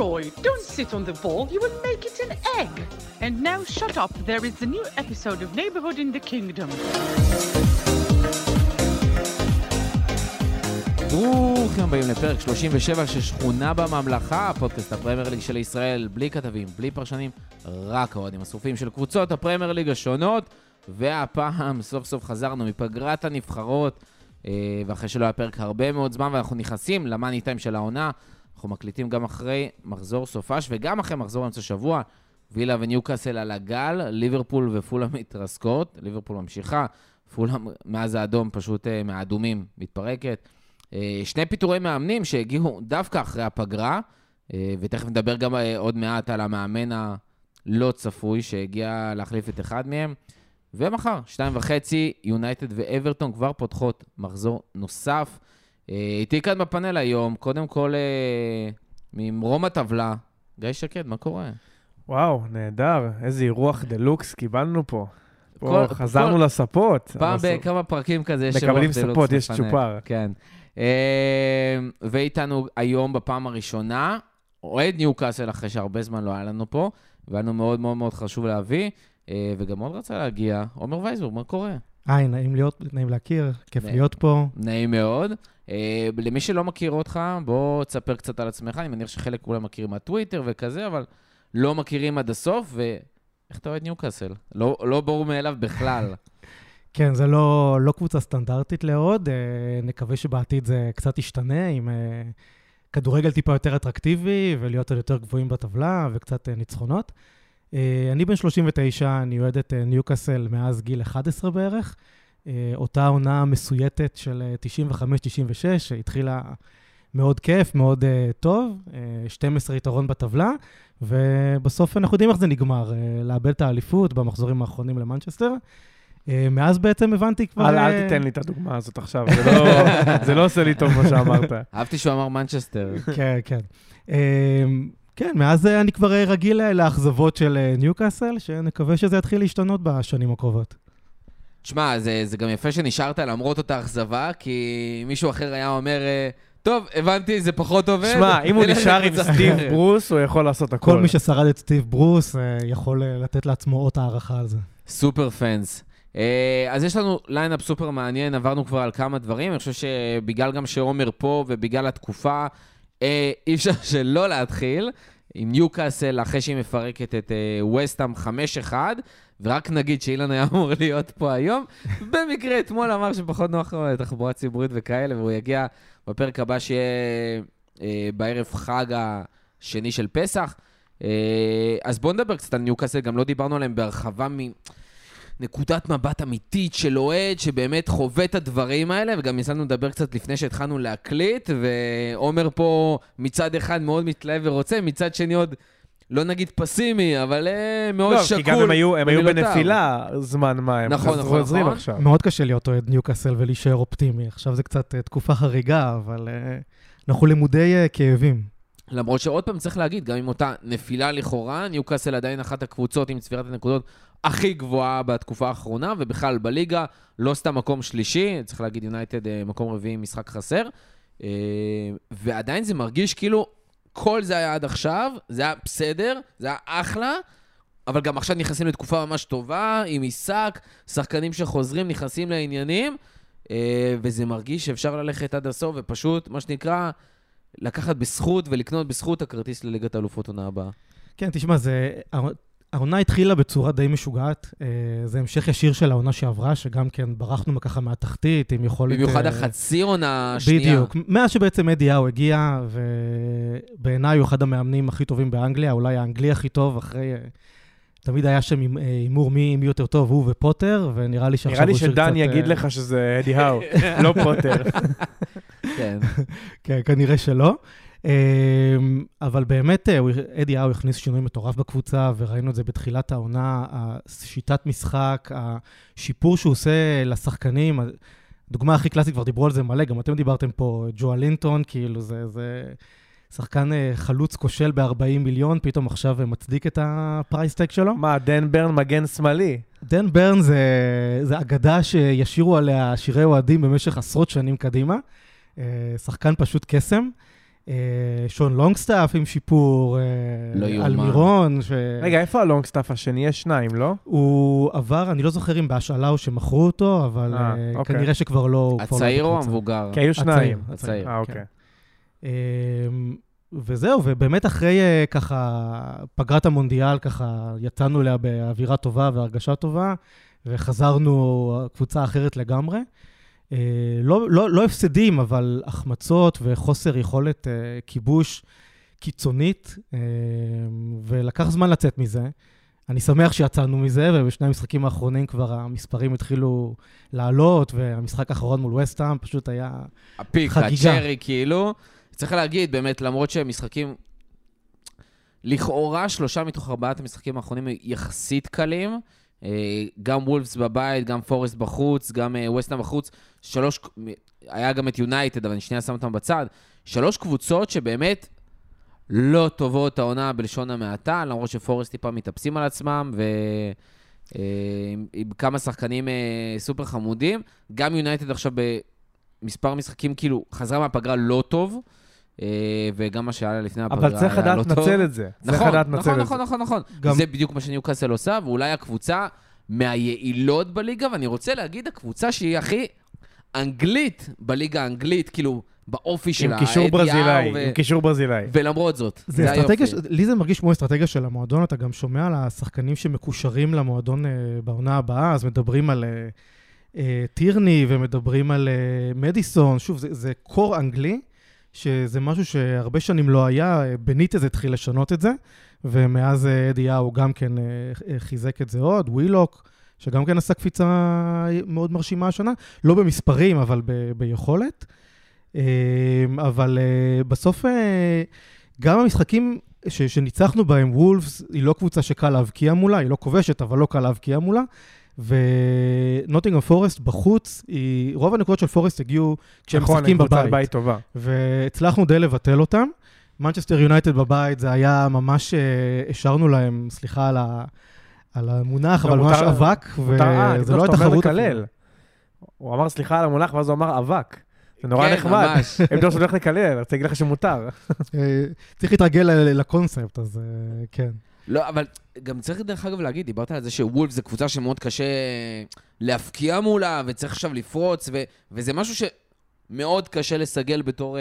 Leroy, don't sit on the ball, you will make it an egg. And now shut up, there is a new episode of Neighborhood in the Kingdom. ברוכים הבאים לפרק 37 של שכונה בממלכה, פודקאסט הפרמייר ליג של ישראל, בלי כתבים, בלי פרשנים, רק האוהדים השרופים של קבוצות הפרמייר ליג השונות, והפעם סוף סוף חזרנו מפגרת הנבחרות, אה, ואחרי שלא היה פרק הרבה מאוד זמן, ואנחנו נכנסים למאני טיים של העונה, אנחנו מקליטים גם אחרי מחזור סופש וגם אחרי מחזור אמצע שבוע. וילה וניוקאסל על הגל, ליברפול ופולה מתרסקות, ליברפול ממשיכה, פולה מאז האדום פשוט אה, מהאדומים מתפרקת. אה, שני פיטורי מאמנים שהגיעו דווקא אחרי הפגרה, אה, ותכף נדבר גם עוד מעט על המאמן הלא צפוי שהגיע להחליף את אחד מהם. ומחר, שתיים וחצי, יונייטד ואברטון כבר פותחות מחזור נוסף. איתי כאן בפאנל היום, קודם כל ממרום הטבלה, גיא שקד, מה קורה? וואו, נהדר, איזה אירוח דה לוקס קיבלנו פה. פה כל, חזרנו כל... לספות. פעם בכמה פרקים כזה יש אירוח דה לוקס. מקבלים ספות, יש צ'ופר. כן. אה, ואיתנו היום בפעם הראשונה, אוהד ניוקאסל, אחרי שהרבה זמן לא היה לנו פה, והיה לנו מאוד מאוד מאוד חשוב להביא, אה, וגם מאוד רצה להגיע. עומר וייסבורג, מה קורה? היי, נעים להיות, נעים להכיר, כיף נעים, להיות פה. נעים מאוד. Uh, למי שלא מכיר אותך, בוא תספר קצת על עצמך, אני מניח שחלק כולם מכירים מהטוויטר וכזה, אבל לא מכירים עד הסוף, ואיך אתה אוהד ניוקאסל? לא, לא ברור מאליו בכלל. כן, זה לא, לא קבוצה סטנדרטית לעוד, אה, נקווה שבעתיד זה קצת ישתנה עם אה, כדורגל טיפה יותר אטרקטיבי ולהיות עוד יותר גבוהים בטבלה וקצת אה, ניצחונות. אני בן 39, אני אוהד את ניוקאסל מאז גיל 11 בערך. אותה עונה מסויטת של 95-96, שהתחילה מאוד כיף, מאוד טוב, 12 יתרון בטבלה, ובסוף אנחנו יודעים איך זה נגמר, לאבד את האליפות במחזורים האחרונים למנצ'סטר. אה, מאז בעצם הבנתי כבר... אל, אל תיתן לי את הדוגמה הזאת עכשיו, זה לא, זה לא עושה לי טוב מה שאמרת. אהבתי שהוא אמר מנצ'סטר. כן, כן. אה, כן, מאז אני כבר רגיל לאכזבות של אה, ניוקאסל, שנקווה שזה יתחיל להשתנות בשנים הקרובות. תשמע, זה, זה גם יפה שנשארת למרות אותה אכזבה, כי מישהו אחר היה אומר... טוב, הבנתי, זה פחות עובד. שמע, אם הוא נשאר עם סטיב ברוס, הוא יכול לעשות הכול. כל מי ששרד את סטיב ברוס יכול לתת לעצמו אות הערכה על זה. סופר fans. אה, אז יש לנו lineup סופר מעניין, עברנו כבר על כמה דברים. אני חושב שבגלל גם שעומר פה ובגלל התקופה, אה, אי אפשר שלא להתחיל עם ניוקאסל אחרי שהיא מפרקת את אה, 5-1, ורק נגיד שאילן היה אמור להיות פה היום. במקרה אתמול אמר שפחות נוח לו לתחבורה ציבורית וכאלה, והוא יגיע בפרק הבא שיהיה בערב חג השני של פסח. אז בואו נדבר קצת על ניוקאסל, גם לא דיברנו עליהם בהרחבה מ... נקודת מבט אמיתית של אוהד שבאמת חווה את הדברים האלה, וגם ניסינו לדבר קצת לפני שהתחלנו להקליט, ועומר פה מצד אחד מאוד מתלהב ורוצה, מצד שני עוד... לא נגיד פסימי, אבל אה, מאוד לא, שקול. לא, כי גם הם היו, הם היו בנפילה זמן מה, הם נכון, נכון, חוזרים נכון. עכשיו. מאוד קשה להיות אוהד ניוקאסל ולהישאר אופטימי. עכשיו זה קצת uh, תקופה חריגה, אבל uh, אנחנו למודי כאבים. למרות שעוד פעם צריך להגיד, גם עם אותה נפילה לכאורה, ניוקאסל עדיין אחת הקבוצות עם צבירת הנקודות הכי גבוהה בתקופה האחרונה, ובכלל בליגה, לא סתם מקום שלישי, צריך להגיד יונייטד אה, מקום רביעי משחק חסר, אה, ועדיין זה מרגיש כאילו כל זה היה עד עכשיו, זה היה בסדר, זה היה אחלה, אבל גם עכשיו נכנסים לתקופה ממש טובה, עם עיסק, שחקנים שחוזרים, נכנסים לעניינים, אה, וזה מרגיש שאפשר ללכת עד הסוף, ופשוט, מה שנקרא, לקחת בזכות ולקנות בזכות הכרטיס לליגת האלופות עונה הבאה. כן, תשמע, זה... העונה התחילה בצורה די משוגעת. אה, זה המשך ישיר של העונה שעברה, שגם כן ברחנו ככה מהתחתית, עם יכולת... במיוחד אה, החצי עונה השנייה. בדיוק. מאז שבעצם אדי האו הגיע, ובעיניי הוא אחד המאמנים הכי טובים באנגליה, אולי האנגלי הכי טוב, אחרי... אה, תמיד היה שם הימור מי, מי יותר טוב, הוא ופוטר, ונראה לי שעכשיו הוא שקצת... נראה לי שדן יגיד לך שזה אדי האו, לא פוטר. כן. כן, כנראה שלא. אמ, אבל באמת, אה, אדי האו הכניס שינוי מטורף בקבוצה, וראינו את זה בתחילת העונה, השיטת משחק, השיפור שהוא עושה לשחקנים. הדוגמה הכי קלאסית, כבר דיברו על זה מלא, גם אתם דיברתם פה, ג'ואה לינטון, כאילו זה, זה שחקן אה, חלוץ כושל ב-40 מיליון, פתאום עכשיו מצדיק את ה price tag שלו. מה, דן ברן מגן שמאלי? דן ברן זה, זה אגדה שישירו עליה שירי אוהדים במשך עשרות שנים קדימה. אה, שחקן פשוט קסם. אה, שון לונגסטאפ עם שיפור, אה, לא. אלמירון, ש... רגע, איפה הלונגסטאפ השני? יש שניים, לא? הוא עבר, אני לא זוכר אם בהשאלה או שמכרו אותו, אבל אה, אה, אוקיי. כנראה שכבר לא... הצעיר או. המבוגר? כי היו שניים. הצעיר. אה, כן. אוקיי. אמ, וזהו, ובאמת אחרי אה, ככה פגרת המונדיאל, ככה יצאנו אליה באווירה טובה והרגשה טובה, וחזרנו קבוצה אחרת לגמרי. אה, לא, לא, לא הפסדים, אבל החמצות וחוסר יכולת אה, כיבוש קיצונית, אה, ולקח זמן לצאת מזה. אני שמח שיצאנו מזה, ובשני המשחקים האחרונים כבר המספרים התחילו לעלות, והמשחק האחרון מול וסטהאם פשוט היה... הפיק, חגיגה. הצ'רי, כאילו. צריך להגיד, באמת, למרות שהם משחקים... לכאורה, שלושה מתוך ארבעת המשחקים האחרונים יחסית קלים. אה, גם וולפס בבית, גם פורסט בחוץ, גם אה, וסטהאם בחוץ. שלוש... היה גם את יונייטד, אבל אני שנייה שם אותם בצד. שלוש קבוצות שבאמת לא טובות העונה בלשון המעטה, למרות שפורסט טיפה מתאפסים על עצמם, ו... אה, עם, עם כמה שחקנים סופר חמודים. גם יונייטד עכשיו במספר משחקים, כאילו, חזרה מהפגרה לא טוב, וגם מה שהיה לפני הפגרה אבל צריך היה לדעת לא טוב. לנצל את זה. צריך נכון, לדעת לנצל נכון, את זה. נכון, נכון, נכון. גם- זה בדיוק מה שניוקאסל עושה, ואולי הקבוצה מהיעילות בליגה, ואני רוצה להגיד, הקבוצה שהיא הכי אנגלית בליגה האנגלית, כאילו, באופי שלה. עם קישור ברזילאי, ו- עם קישור ברזילאי. ולמרות זאת, זה אסטרטגיה, ש... לי זה מרגיש כמו אסטרטגיה של המועדון, אתה גם שומע על השחקנים שמקושרים למועדון אה, בעונה הבאה, אז מדברים על אה, אה, טירני ומדברים על אה, מדיסון, שוב, זה, זה קור אנגלי, שזה משהו שהרבה שנים לא היה, בניטז התחיל לשנות את זה, ומאז אה, אדי האו גם כן אה, אה, חיזק את זה עוד, ווילוק, שגם כן עשה קפיצה מאוד מרשימה השנה, לא במספרים, אבל ב- ביכולת. אה, אבל בסוף... גם המשחקים ש, שניצחנו בהם, וולפס היא לא קבוצה שקל להבקיע מולה, היא לא כובשת, אבל לא קל להבקיע מולה. ונוטינגרם פורסט בחוץ, היא, רוב הנקודות של פורסט הגיעו כשהם נכון, משחקים קבוצת בבית. בית טובה. והצלחנו די לבטל אותם. מנצ'סטר יונייטד בבית, זה היה ממש, אה, השארנו להם, סליחה על, ה, על המונח, לא, אבל ממש מותר- אבק, מותר, אה, וזה לא בטוח הייתה תחרות. לקלל. הוא אמר סליחה על המונח, ואז הוא אמר אבק. זה נורא כן, נחמד. ממש. הם בטוח שאתה הולך לקלל, אני רוצה להגיד לך שמותר. אה, צריך להתרגל לקונספט, אז כן. לא, אבל גם צריך דרך אגב להגיד, דיברת על זה שוולבס זה קבוצה שמאוד קשה להבקיע מולה, וצריך עכשיו לפרוץ, ו- וזה משהו שמאוד קשה לסגל בתור אה,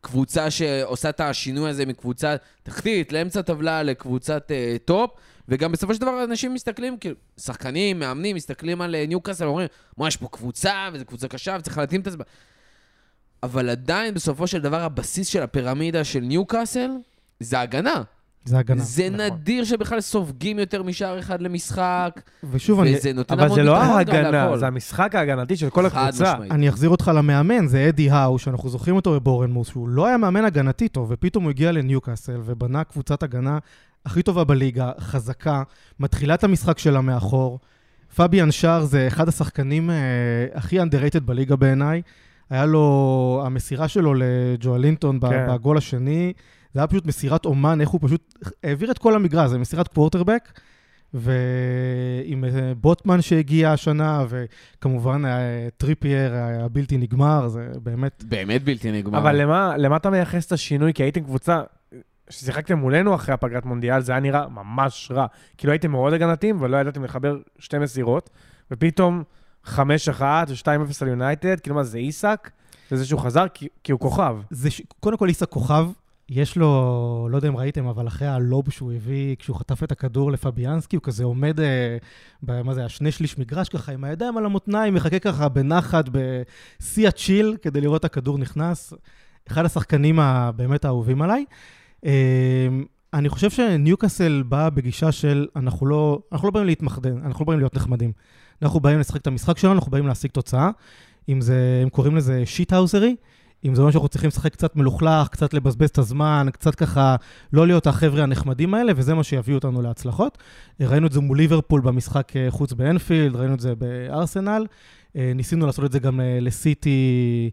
קבוצה שעושה את השינוי הזה מקבוצה תחתית לאמצע טבלה לקבוצת אה, טופ, וגם בסופו של דבר אנשים מסתכלים, כאילו, שחקנים, מאמנים, מסתכלים על אה, ניוקאסל ואומרים, מה, יש פה קבוצה, וזו קבוצה קשה, וצריך להתאים את עצמה. אבל עדיין, בסופו של דבר, הבסיס של הפירמידה של ניוקאסל זה הגנה. זה הגנה. זה נכון. נדיר שבכלל סופגים יותר משער אחד למשחק, ושוב, אני, וזה נותן אבל המון זה לא ביטחון גם ההגנה. זה המשחק ההגנתי של כל חד הקבוצה. משמעית. אני אחזיר אותך למאמן, זה אדי האו, שאנחנו זוכרים אותו בבורנמוס, שהוא לא היה מאמן הגנתי טוב, ופתאום הוא הגיע לניוקאסל ובנה קבוצת הגנה הכי טובה בליגה, חזקה, מתחילה את המשחק שלה מאחור. פביאן שר זה אחד השחקנים אה, הכי underrated בליגה בעיניי. היה לו, המסירה שלו לג'ואלינטון כן. בגול השני, זה היה פשוט מסירת אומן, איך הוא פשוט העביר את כל המגרש, זה מסירת קוורטרבק. ועם אה, בוטמן שהגיע השנה, וכמובן אה, טריפייר אה, הבלתי נגמר, זה באמת... באמת בלתי נגמר. אבל למה, למה אתה מייחס את השינוי? כי הייתם קבוצה, ששיחקתם מולנו אחרי הפגרת מונדיאל, זה היה נראה ממש רע. כאילו הייתם מאוד הגנתיים, ולא ידעתם לחבר שתי מסירות, ופתאום 5-1 ו-2-0 על יונייטד, כאילו מה, זה איסק? זה זה שהוא חזר כי, כי הוא כוכב. זה ש... קודם כל, איסה כוכב, יש לו, לא יודע אם ראיתם, אבל אחרי הלוב שהוא הביא, כשהוא חטף את הכדור לפביאנסקי, הוא כזה עומד, אה, ב, מה זה, השני שליש מגרש ככה, עם הידיים על המותניים, מחכה ככה בנחת, בשיא הצ'יל, כדי לראות את הכדור נכנס. אחד השחקנים הבאמת האהובים עליי. אה, אני חושב שניוקאסל בא בגישה של, אנחנו לא, אנחנו לא באים להתמחדן, אנחנו לא באים להיות נחמדים. אנחנו באים לשחק את המשחק שלנו, אנחנו באים להשיג תוצאה. אם זה, הם קוראים לזה שיט-האוזרי, אם זה אומר שאנחנו צריכים לשחק קצת מלוכלך, קצת לבזבז את הזמן, קצת ככה לא להיות החבר'ה הנחמדים האלה, וזה מה שיביא אותנו להצלחות. ראינו את זה מול ליברפול במשחק אה, חוץ באנפילד, ראינו את זה בארסנל, אה, ניסינו לעשות את זה גם אה, לסיטי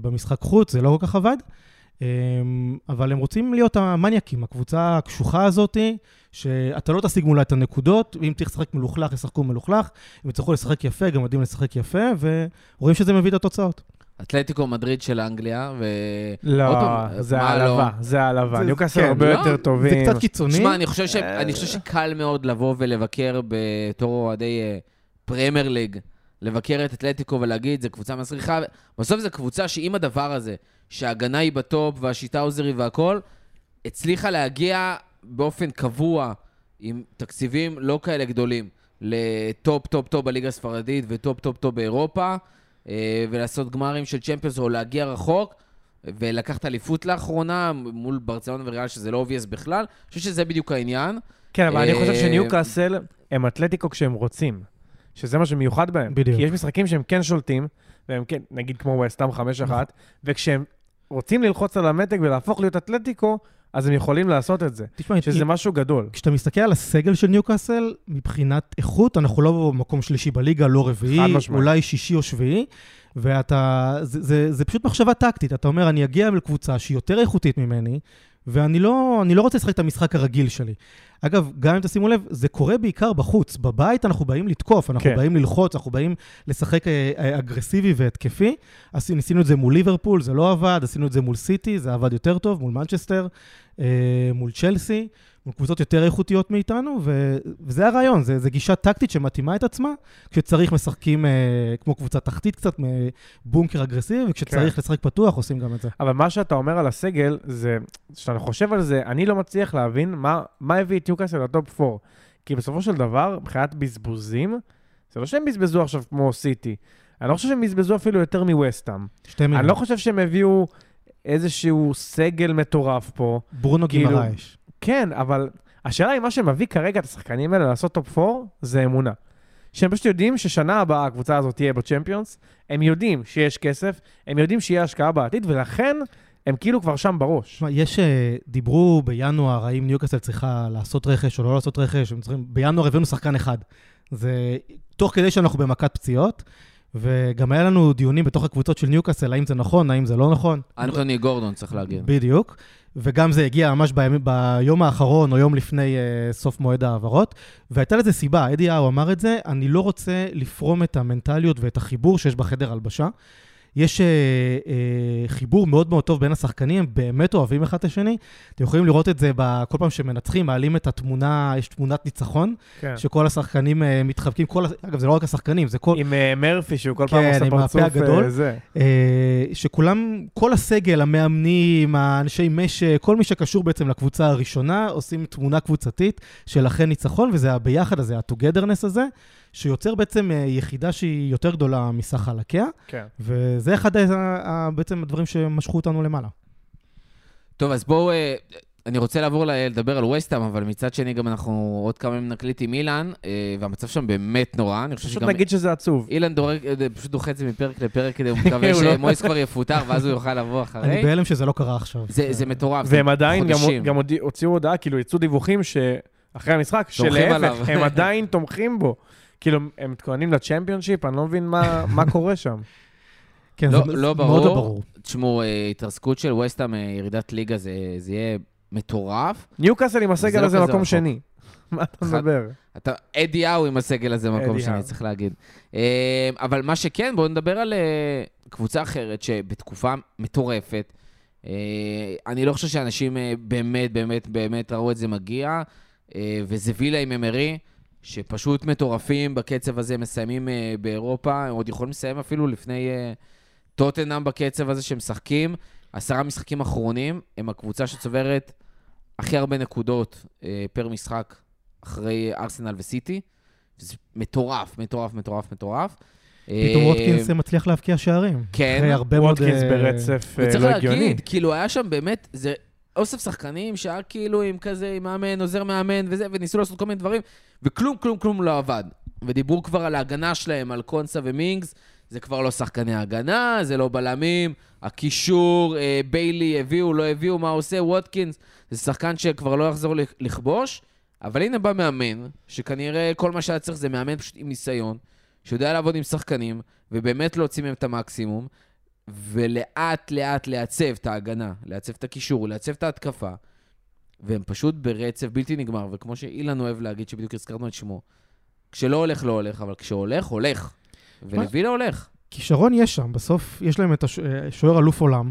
במשחק חוץ, זה לא כל כך עבד. אבל הם רוצים להיות המניאקים, הקבוצה הקשוחה הזאתי, שאתה לא תשיג מולה את הנקודות, ואם צריך לשחק מלוכלך, ישחקו מלוכלך, אם יצטרכו לשחק יפה, גם יודעים לשחק יפה, ורואים שזה מביא את התוצאות. אתלטיקו מדריד של אנגליה, ו... לא, פעם, זה לא? העלבה, זה העלבה. ניוקאסל כן, הרבה לא? יותר טובים. זה קצת קיצוני. שמע, אני חושב, ש... אה. אני חושב שקל מאוד לבוא ולבקר בתור אוהדי אה, פרמייר ליג, לבקר את אתלטיקו ולהגיד, זו קבוצה מסריחה. בסוף זו קבוצה שעם הדבר הזה, שההגנה היא בטופ והשיטה עוזרת והכל, הצליחה להגיע באופן קבוע, עם תקציבים לא כאלה גדולים, לטופ טופ טופ בליגה הספרדית וטופ טופ טופ באירופה, ולעשות גמרים של צ'מפיונס או להגיע רחוק. ולקחת אליפות לאחרונה מול ברצלונה וריאל, שזה לא obvious בכלל. אני חושב שזה בדיוק העניין. כן, אבל אני חושב אה, שניוקאסל הם אתלטיקו כשהם רוצים. שזה מה שמיוחד בהם. בדיוק. כי יש משחקים שהם כן שולטים, והם כן, נגיד כמו וסטאם 5-1, נכון. וכשהם רוצים ללחוץ על המתג ולהפוך להיות אתלטיקו, אז הם יכולים לעשות את זה. תשמע, שזה אם- משהו גדול. כשאתה מסתכל על הסגל של ניוקאסל, מבחינת איכות, אנחנו לא במקום שלישי בליגה, לא רביעי. אולי שישי או שביעי, ואתה... זה, זה, זה פשוט מחשבה טקטית. אתה אומר, אני אגיע לקבוצה שהיא יותר איכותית ממני, ואני לא, לא רוצה לשחק את המשחק הרגיל שלי. אגב, גם אם תשימו לב, זה קורה בעיקר בחוץ. בבית אנחנו באים לתקוף, אנחנו כן. באים ללחוץ, אנחנו באים לשחק אה, אה, אגרסיבי והתקפי. אז ניסינו את זה מול ליברפול, זה לא עבד, עשינו את זה מול סיטי, זה עבד יותר טוב, מול מנצ'סטר, אה, מול צ'לסי, מול קבוצות יותר איכותיות מאיתנו, ו- וזה הרעיון, זה, זה גישה טקטית שמתאימה את עצמה. כשצריך משחקים אה, כמו קבוצה תחתית קצת, בונקר אגרסיבי, וכשצריך כן. לשחק פתוח עושים גם את זה. אבל מה שאתה אומר על הסגל, זה, כשאתה חושב על זה, אני לא מצליח להבין מה, מה הביא את ניוקאסל לטופ 4. כי בסופו של דבר, מבחינת בזבוזים, זה לא שהם בזבזו עכשיו כמו סיטי. אני לא חושב שהם בזבזו אפילו יותר מווסטאם. שתי מילים. אני לא חושב שהם הביאו איזשהו סגל מטורף פה. ברונו כאילו- גימרייש. כן, אבל השאלה היא, מה שמביא כרגע את השחקנים האלה לעשות טופ 4, זה אמונה. שהם פשוט יודעים ששנה הבאה הקבוצה הזאת תהיה בצ'מפיונס, הם יודעים שיש כסף, הם יודעים שיהיה השקעה בעתיד, ולכן הם כאילו כבר שם בראש. יש, אה, דיברו בינואר האם ניוקאסל צריכה לעשות רכש או לא לעשות רכש, צריכים, בינואר הבאנו שחקן אחד. זה תוך כדי שאנחנו במכת פציעות, וגם היה לנו דיונים בתוך הקבוצות של ניוקאסל, האם זה נכון, האם זה לא נכון. אנטוני גורדון, צריך להגיד. בדיוק. וגם זה הגיע ממש בימים, ביום האחרון או יום לפני uh, סוף מועד ההעברות, והייתה לזה סיבה, אדי האו אמר את זה, אני לא רוצה לפרום את המנטליות ואת החיבור שיש בחדר הלבשה. יש uh, uh, חיבור מאוד מאוד טוב בין השחקנים, הם באמת אוהבים אחד את השני. אתם יכולים לראות את זה כל פעם שמנצחים, מעלים את התמונה, יש תמונת ניצחון, כן. שכל השחקנים uh, מתחבקים, כל, אגב, זה לא רק השחקנים, זה כל, עם אה, מרפי, שהוא כל כן, פעם עושה עם הפה פרצוף הגדול. אה, זה. אה, שכולם, כל הסגל, המאמנים, האנשי משק, כל מי שקשור בעצם לקבוצה הראשונה, עושים תמונה קבוצתית של אחרי ניצחון, וזה הביחד הזה, ה-togetherness הזה, שיוצר בעצם אה, יחידה שהיא יותר גדולה מסך חלקיה, כן. וזה אחד בעצם הדברים שמשכו אותנו למעלה. טוב, אז בואו... אה, אני רוצה לעבור לדבר על וסטאם, אבל מצד שני גם אנחנו עוד כמה ימים נקליט עם אילן, אה, והמצב שם באמת נורא. אני חושב פשוט שגם נגיד שזה עצוב. אילן דורק, אה, פשוט דוחה את זה מפרק לפרק כדי, הוא מקווה לא- שמויס כבר יפוטר, ואז הוא יוכל לבוא אני אחרי. בהלם שזה לא קרה עכשיו. זה זה מטורף. והם עדיין גם, חודשים. גם הוציאו הודעה, כאילו יצאו דיווחים שאחרי המשחק. שלהפך, הם עדיין תומכים בו. כאילו, הם מתכוננים לצ'מפיונשיפ, אני לא מבין מה, מה קורה שם. כן, לא- זה לא מאוד לא ברור. ברור. תשמעו, אה, התרסקות של וסטאם, אה, ירידת ליגה, זה זה יהיה מטורף. ניוקאסל עם זה הסגל לא הזה מקום רחוק. שני. מה אתה מדבר? אתה, אדי האו עם הסגל הזה מקום שני. צריך להגיד. אה, אבל מה שכן, בואו נדבר על קבוצה אחרת שבתקופה מטורפת, אה, אני לא חושב שאנשים אה, באמת, באמת, באמת ראו את זה מגיע, אה, וזה וילה עם אמרי, שפשוט מטורפים בקצב הזה, מסיימים אה, באירופה, הם עוד יכולים לסיים אפילו לפני אה, טוטנאם בקצב הזה שהם משחקים. עשרה משחקים אחרונים, הם הקבוצה שצוברת הכי הרבה נקודות אה, פר משחק אחרי ארסנל וסיטי. זה מטורף, מטורף, מטורף, מטורף. פתאום ווטקינס מצליח להבקיע שערים. כן. אחרי הרבה מאוד... ווטקינס ברצף וצריך לא הגיוני. להגיד, כאילו, היה שם באמת, זה אוסף שחקנים שהיה כאילו עם כזה, עם מאמן, עוזר מאמן וזה, וניסו לעשות כל מיני דברים, וכלום, כלום, כלום לא עבד. ודיברו כבר על ההגנה שלהם, על קונסה ומינגס, זה כבר לא שחקני הגנה, זה לא בלמים, הקישור, אה, ביילי הביאו, לא הביאו, מה עושה, ווטקינס, זה שחקן שכבר לא יחזור לכ- לכבוש, אבל הנה בא מאמן, שכנראה כל מה שהיה צריך זה מאמן פשוט עם ניסיון, שיודע לעבוד עם שחקנים, ובאמת להוציא מהם את המקסימום, ולאט לאט לעצב את ההגנה, לעצב את הקישור, לעצב את ההתקפה, והם פשוט ברצף בלתי נגמר, וכמו שאילן אוהב להגיד, שבדיוק הזכרנו את שמו, כשלא הולך, לא הולך, אבל כשהולך, הולך. ולווילה הולך. כישרון יש שם, בסוף יש להם את הש- אה, אלוף עולם,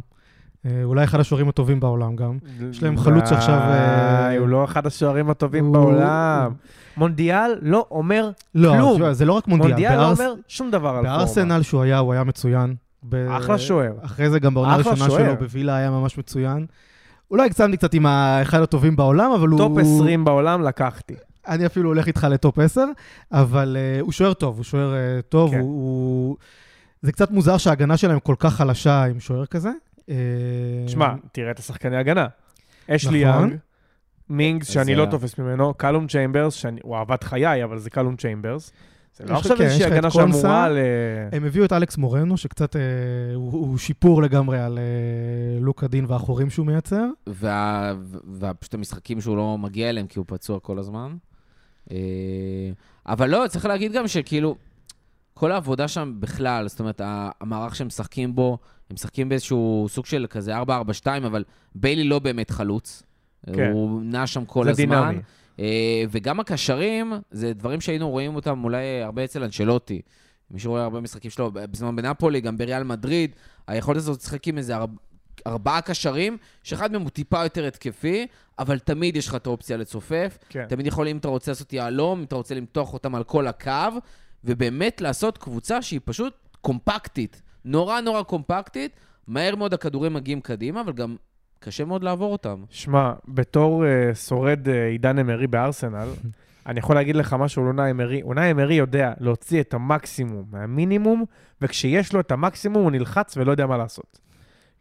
אה, אולי אחד השוערים הטובים בעולם גם. יש להם חלוץ שעכשיו, אה, די, הוא לא אחד השוערים הטובים הוא- בעולם. מונדיאל לא אומר לא, כלום. תשמע, זה לא רק מונדיאל. מונדיאל לא אומר שום דבר על פורמה. בארסנל שהוא היה, הוא היה מצוין. ב- אחלה שוער. אחרי זה גם בעונה הראשונה שוער. שלו בווילה היה ממש מצוין. אולי הגזמתי קצת עם האחד הטובים בעולם, אבל הוא... טופ 20 בעולם לקחתי. אני אפילו הולך איתך לטופ 10, אבל אה, הוא שוער טוב, הוא שוער אה, טוב, כן. הוא, הוא... זה קצת מוזר שההגנה שלהם כל כך חלשה עם שוער כזה. אה, שמע, תראה את השחקני הגנה. אשלי נכון. יאנג, מינגס, שאני לא תופס ממנו, קלום צ'יימברס, שאני- הוא אהבת חיי, אבל זה קלום צ'יימברס. זה לא עכשיו כן, איזושהי הגנה. שאמורה ל... הם הביאו את אלכס מורנו, שקצת אה, הוא, הוא שיפור לגמרי על אה, לוק הדין והחורים שהוא מייצר. וה- ופשוט המשחקים שהוא לא מגיע אליהם כי הוא פצוע כל הזמן. אה, אבל לא, צריך להגיד גם שכאילו, כל העבודה שם בכלל, זאת אומרת, המערך שהם משחקים בו, הם משחקים באיזשהו סוג של כזה 4-4-2, אבל ביילי לא באמת חלוץ. כן. הוא נע שם כל זה הזמן. דינמי. אה, וגם הקשרים, זה דברים שהיינו רואים אותם אולי הרבה אצל אנשלוטי. מי שרואה הרבה משחקים שלו, בזמן בנפולי, גם בריאל מדריד, היכולת הזאת לשחק עם איזה ארבע, ארבעה קשרים, שאחד מהם הוא טיפה יותר התקפי, אבל תמיד יש לך את האופציה לצופף. כן. תמיד יכול, אם אתה רוצה לעשות יהלום, אם אתה רוצה למתוח אותם על כל הקו, ובאמת לעשות קבוצה שהיא פשוט קומפקטית. נורא נורא קומפקטית, מהר מאוד הכדורים מגיעים קדימה, אבל גם קשה מאוד לעבור אותם. שמע, בתור uh, שורד uh, עידן אמרי בארסנל, אני יכול להגיד לך משהו על אונאי אמרי. אונאי אמרי יודע להוציא את המקסימום מהמינימום, וכשיש לו את המקסימום הוא נלחץ ולא יודע מה לעשות.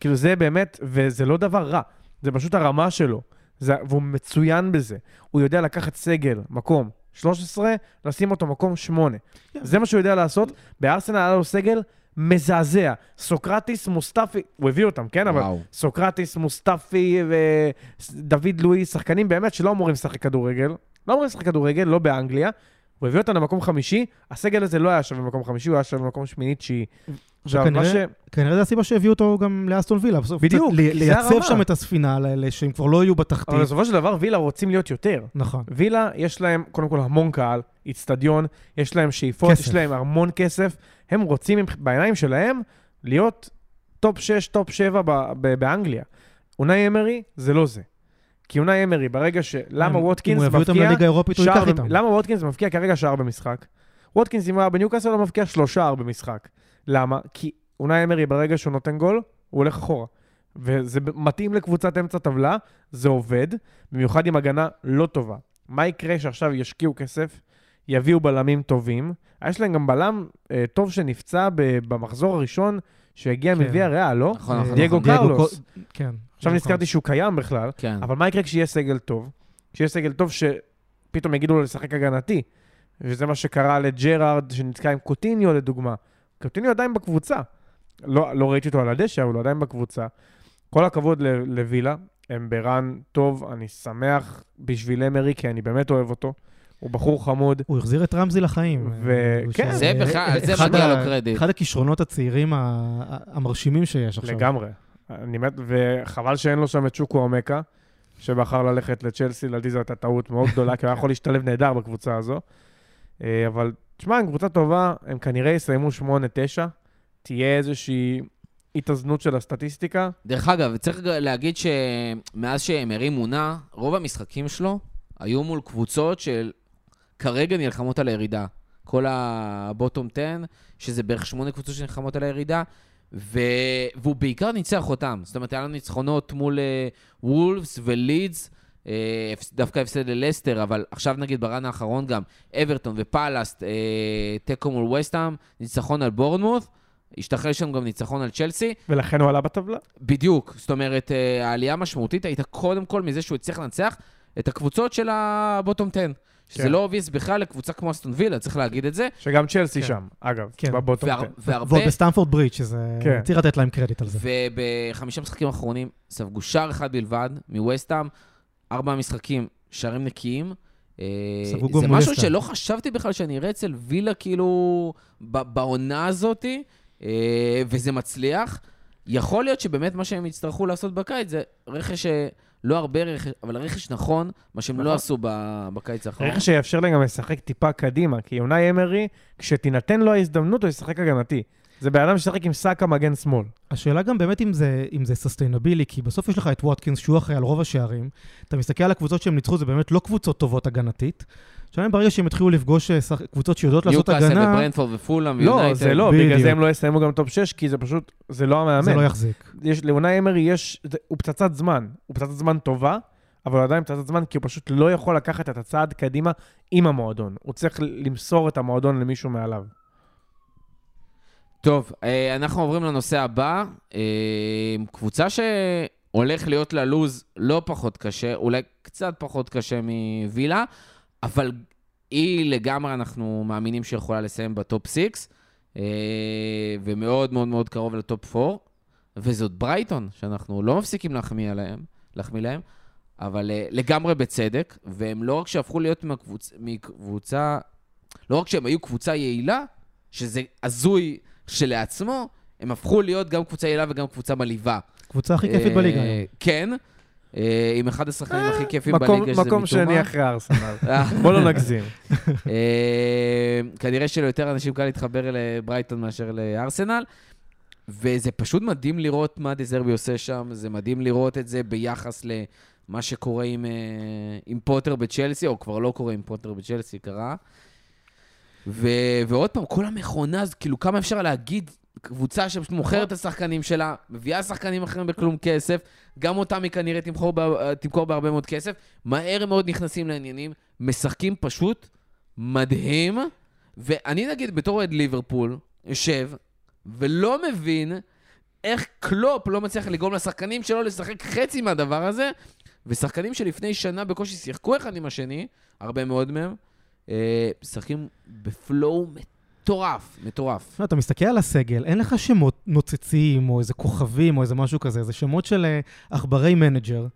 כאילו זה באמת, וזה לא דבר רע, זה פשוט הרמה שלו, זה, והוא מצוין בזה. הוא יודע לקחת סגל, מקום 13, לשים אותו מקום 8. זה מה שהוא יודע לעשות. בארסנל היה לו סגל מזעזע. סוקרטיס, מוסטפי, הוא הביא אותם, כן? אבל וואו. סוקרטיס, מוסטפי ודוד לואי, שחקנים באמת שלא אמורים לשחק כדורגל. לא אמורים לשחק כדורגל, לא באנגליה. הוא הביא אותם למקום חמישי, הסגל הזה לא היה שווה במקום חמישי, הוא היה שווה במקום שמיני תשיעי. כנראה זו הסיבה שהביאו אותו גם לאסטון וילה. בסוף בדיוק, קצת זה לייצב הרמה. שם את הספינה, ל- שהם כבר לא יהיו בתחתית. אבל בסופו של דבר וילה רוצים להיות יותר. נכון. וילה, יש להם קודם כל המון קהל, איצטדיון, יש להם שאיפות, כסף. יש להם המון כסף. הם רוצים בעיניים שלהם להיות טופ 6, טופ 7 ב- ב- באנגליה. אונאי אמרי זה לא זה. כי אונאי אמרי, ברגע ש... למה אם- ווטקינס אם הוא יביא אותם מבקיע... לליגה האירופית, הוא ייקח איתם. למה ווטקינס מבקיע כרגע שער במשחק? ווטקינס, אם הוא היה בניוקאסל, הוא מבקיע שלושה שער במשחק. למה? כי אונאי אמרי, ברגע שהוא נותן גול, הוא הולך אחורה. וזה מתאים לקבוצת אמצע טבלה, זה עובד, במיוחד עם הגנה לא טובה. מה יקרה שעכשיו ישקיעו כסף, יביאו בלמים טובים? יש להם גם בלם אה, טוב שנפצע ב- במחזור הראשון, שהגיע כן. מוויה ריאל, לא? נכון, נכון, דייגו נכון. קרלוס. קו- כן. עכשיו נכון. נזכרתי שהוא קיים בכלל. כן. אבל מה יקרה כשיהיה סגל טוב? כשיהיה סגל טוב שפתאום יגידו לו לשחק הגנתי. וזה מה שקרה לג'רארד שנתקע עם קוטיניו לדוגמה. קוטיניו עדיין בקבוצה. לא, לא ראיתי אותו על הדשא, אבל הוא עדיין בקבוצה. כל הכבוד ל- לווילה, הם ברן טוב, אני שמח בשביל אמרי, כי אני באמת אוהב אותו. הוא בחור חמוד. הוא החזיר את רמזי לחיים. ו- הוא כן. ש- זה בכלל- זה אחד מגיע לו קרדיט. אחד הכישרונות הצעירים המרשימים שיש עכשיו. לגמרי. אני מת, וחבל שאין לו שם את שוקו עומקה, שבחר ללכת לצ'לסי, לדעתי זו הייתה טעות מאוד גדולה, כי הוא היה יכול להשתלב נהדר בקבוצה הזו. אה, אבל, תשמע, הם קבוצה טובה, הם כנראה יסיימו 8-9, תהיה איזושהי התאזנות של הסטטיסטיקה. דרך אגב, צריך להגיד שמאז שאמרי מונה, רוב המשחקים שלו היו מול קבוצות של כרגע נלחמות על הירידה. כל הבוטום 10, שזה בערך שמונה קבוצות שנלחמות על הירידה, ו... והוא בעיקר ניצח אותם. זאת אומרת, היה לנו ניצחונות מול וולפס ולידס, אה, הפס- דווקא הפסד ללסטר, אבל עכשיו נגיד ב run האחרון גם, אברטון ופאלאס, אה, תיקו מול וסטהאם, ניצחון על בורנמות', השתחרר שם גם ניצחון על צ'לסי. ולכן הוא עלה בטבלה. בדיוק, זאת אומרת, אה, העלייה המשמעותית הייתה קודם כל מזה שהוא הצליח לנצח את הקבוצות של ה bottom 10. שזה כן. לא obvious בכלל לקבוצה כמו אסטון וילה, צריך להגיד את זה. שגם צ'לסי כן. שם, אגב, כן. ב bottom והר- 10. והרבה, ועוד בסטמפורד ברידג', שזה... כן. צריך לתת להם קרדיט על זה. ובחמישה משחקים האחרונים ספגו שער אחד בלבד מווסטהאם, ארבעה משחקים, שערים נקיים. אה, זה משהו. שלא חשבתי בכלל שאני אראה אצל וילה, כאילו, בעונה הזאתי, אה, וזה מצליח. יכול להיות שבאמת מה שהם יצטרכו לעשות בקיץ זה רכש, אה, לא הרבה רכש, אבל רכש נכון, מה שהם לא נכון. עשו בקיץ האחרון. רכש שיאפשר להם גם לשחק טיפה קדימה, כי אונאי אמרי, כשתינתן לו ההזדמנות, הוא ישחק הגנתי. זה בן אדם ששיחק עם סאקה מגן שמאל. השאלה גם באמת אם זה, אם זה sustainable, כי בסוף יש לך את ווטקינס, שהוא אחראי על רוב השערים. אתה מסתכל על הקבוצות שהם ניצחו, זה באמת לא קבוצות טובות הגנתית. השאלה אם ברגע שהם יתחילו לפגוש אה, קבוצות שיודעות לעשות הגנה, וברנטפורד ופולהאם לא, ויונייטד. זה לא, בדיוק. בגלל זה הם לא יסיימו גם top 6, כי זה פשוט, זה לא המאמן. זה לא יחזיק. יש, לאונאי אמרי יש, הוא פצצת זמן. הוא פצצת זמן טובה, אבל הוא עדיין פצצת זמן, כי הוא פשוט לא יכול לקחת את הצעד קדימה עם המועדון. הוא צריך למסור את המועדון למישהו מעליו. טוב, אה, אנחנו עוברים לנושא הבא. אה, קבוצה שהולך להיות לה לוז לא פחות קשה, אולי קצת פחות קשה מווילה, אבל היא לגמרי, אנחנו מאמינים שיכולה לסיים ב top 6, אה, ומאוד מאוד מאוד קרוב ל top 4, וזאת ברייטון, שאנחנו לא מפסיקים להחמיא עליהם, להחמיא להם, אבל אה, לגמרי בצדק, והם לא רק שהפכו להיות מהקבוצ... מקבוצה, לא רק שהם היו קבוצה יעילה, שזה הזוי כשלעצמו, הם הפכו להיות גם קבוצה יעילה וגם קבוצה מלהיבה. קבוצה הכי כיפית אה, בליגה היום. כן, עם אחד השחקנים הכי כיפים מקום, בליגה, שזה מקום מתומה. שני אחרי ארסנל. אה, בוא לא נגזים. אה, כנראה שליותר אנשים קל להתחבר לברייטון מאשר לארסנל. וזה פשוט מדהים לראות מה דזרבי עושה שם, זה מדהים לראות את זה ביחס למה שקורה עם, אה, עם פוטר בצ'לסי, או כבר לא קורה עם פוטר בצ'לסי, קרה. ו, ועוד פעם, כל המכונה, כאילו כמה אפשר להגיד, קבוצה שפשוט מוכרת את השחקנים שלה, מביאה שחקנים אחרים בכלום כסף, גם אותם היא כנראה תמכור, בה- תמכור בהרבה מאוד כסף, מהר מאוד נכנסים לעניינים, משחקים פשוט מדהים, ואני נגיד בתור אוהד ליברפול, יושב, ולא מבין איך קלופ לא מצליח לגרום לשחקנים שלו לשחק חצי מהדבר הזה, ושחקנים שלפני שנה בקושי שיחקו אחד עם השני, הרבה מאוד מהם, אה, משחקים ב flow מטורף, מטורף. לא, אתה מסתכל על הסגל, אין לך שמות נוצצים, או איזה כוכבים, או איזה משהו כזה, זה שמות של אה, עכברי מנג'ר.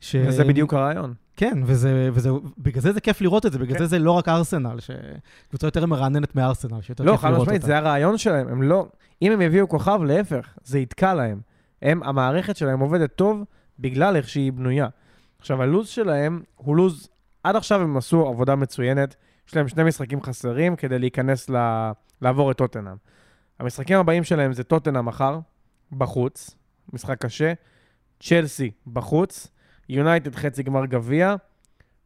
ש... זה בדיוק הרעיון. כן, וזה, וזה, בגלל זה זה כיף לראות את זה, בגלל כן. זה זה לא רק ארסנל, שקבוצה יותר מרעננת מארסנל, שיותר לא, כיף חד לראות משמעית, אותה. זה הרעיון שלהם. הם לא... אם הם יביאו כוכב, להפך, זה יתקע להם. הם, המערכת שלהם עובדת טוב בגלל איך שהיא בנויה. עכשיו, הלו"ז שלהם הוא לו"ז... עד עכשיו הם עשו עבודה מצוינת. יש להם שני משחקים חסרים כדי להיכנס ל... לעבור את טוטנאם. המשחקים הבאים שלהם זה טוטנאם מחר, בחוץ, משחק קשה. צ'לסי, בחוץ. יונייטד חצי גמר גביע.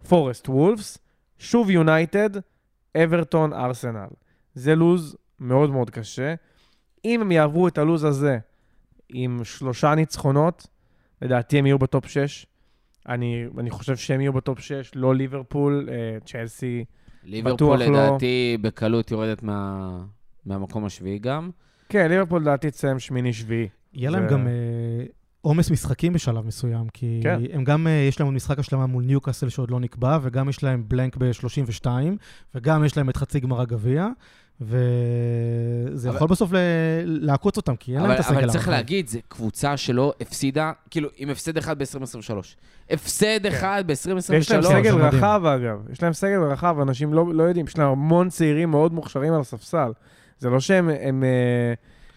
פורסט וולפס. שוב יונייטד. אברטון, ארסנל. זה לוז מאוד מאוד קשה. אם הם יעברו את הלוז הזה עם שלושה ניצחונות, לדעתי הם יהיו ב top 6. אני, אני חושב שהם יהיו ב top 6, לא ליברפול, אה, צ'לסי. ליברפול לא. לדעתי בקלות יורדת מה... מהמקום השביעי גם. כן, ליברפול לדעתי תסיים שמיני-שביעי. יהיה להם זה- גם אה, עומס משחקים בשלב מסוים, כי כן. הם גם, אה, יש להם משחק השלמה מול ניוקאסל שעוד לא נקבע, וגם יש להם blank ב-32, וגם יש להם את חצי גמר הגביע, וזה אבל- יכול בסוף ל- לעקוץ אותם, כי אין להם אבל, את הסגל אבל צריך. להגיד, זו קבוצה שלא הפסידה, כאילו, עם הפסד אחד ב-2023. הפסד אחד ויש להם ב-2023. סגל זה מדהים. רחב, אגב. יש להם סגל רחב, אנשים לא, לא יודעים. יש להם המון צעירים מאוד מוכשרים על הספסל. זה לא שהם הם, אה,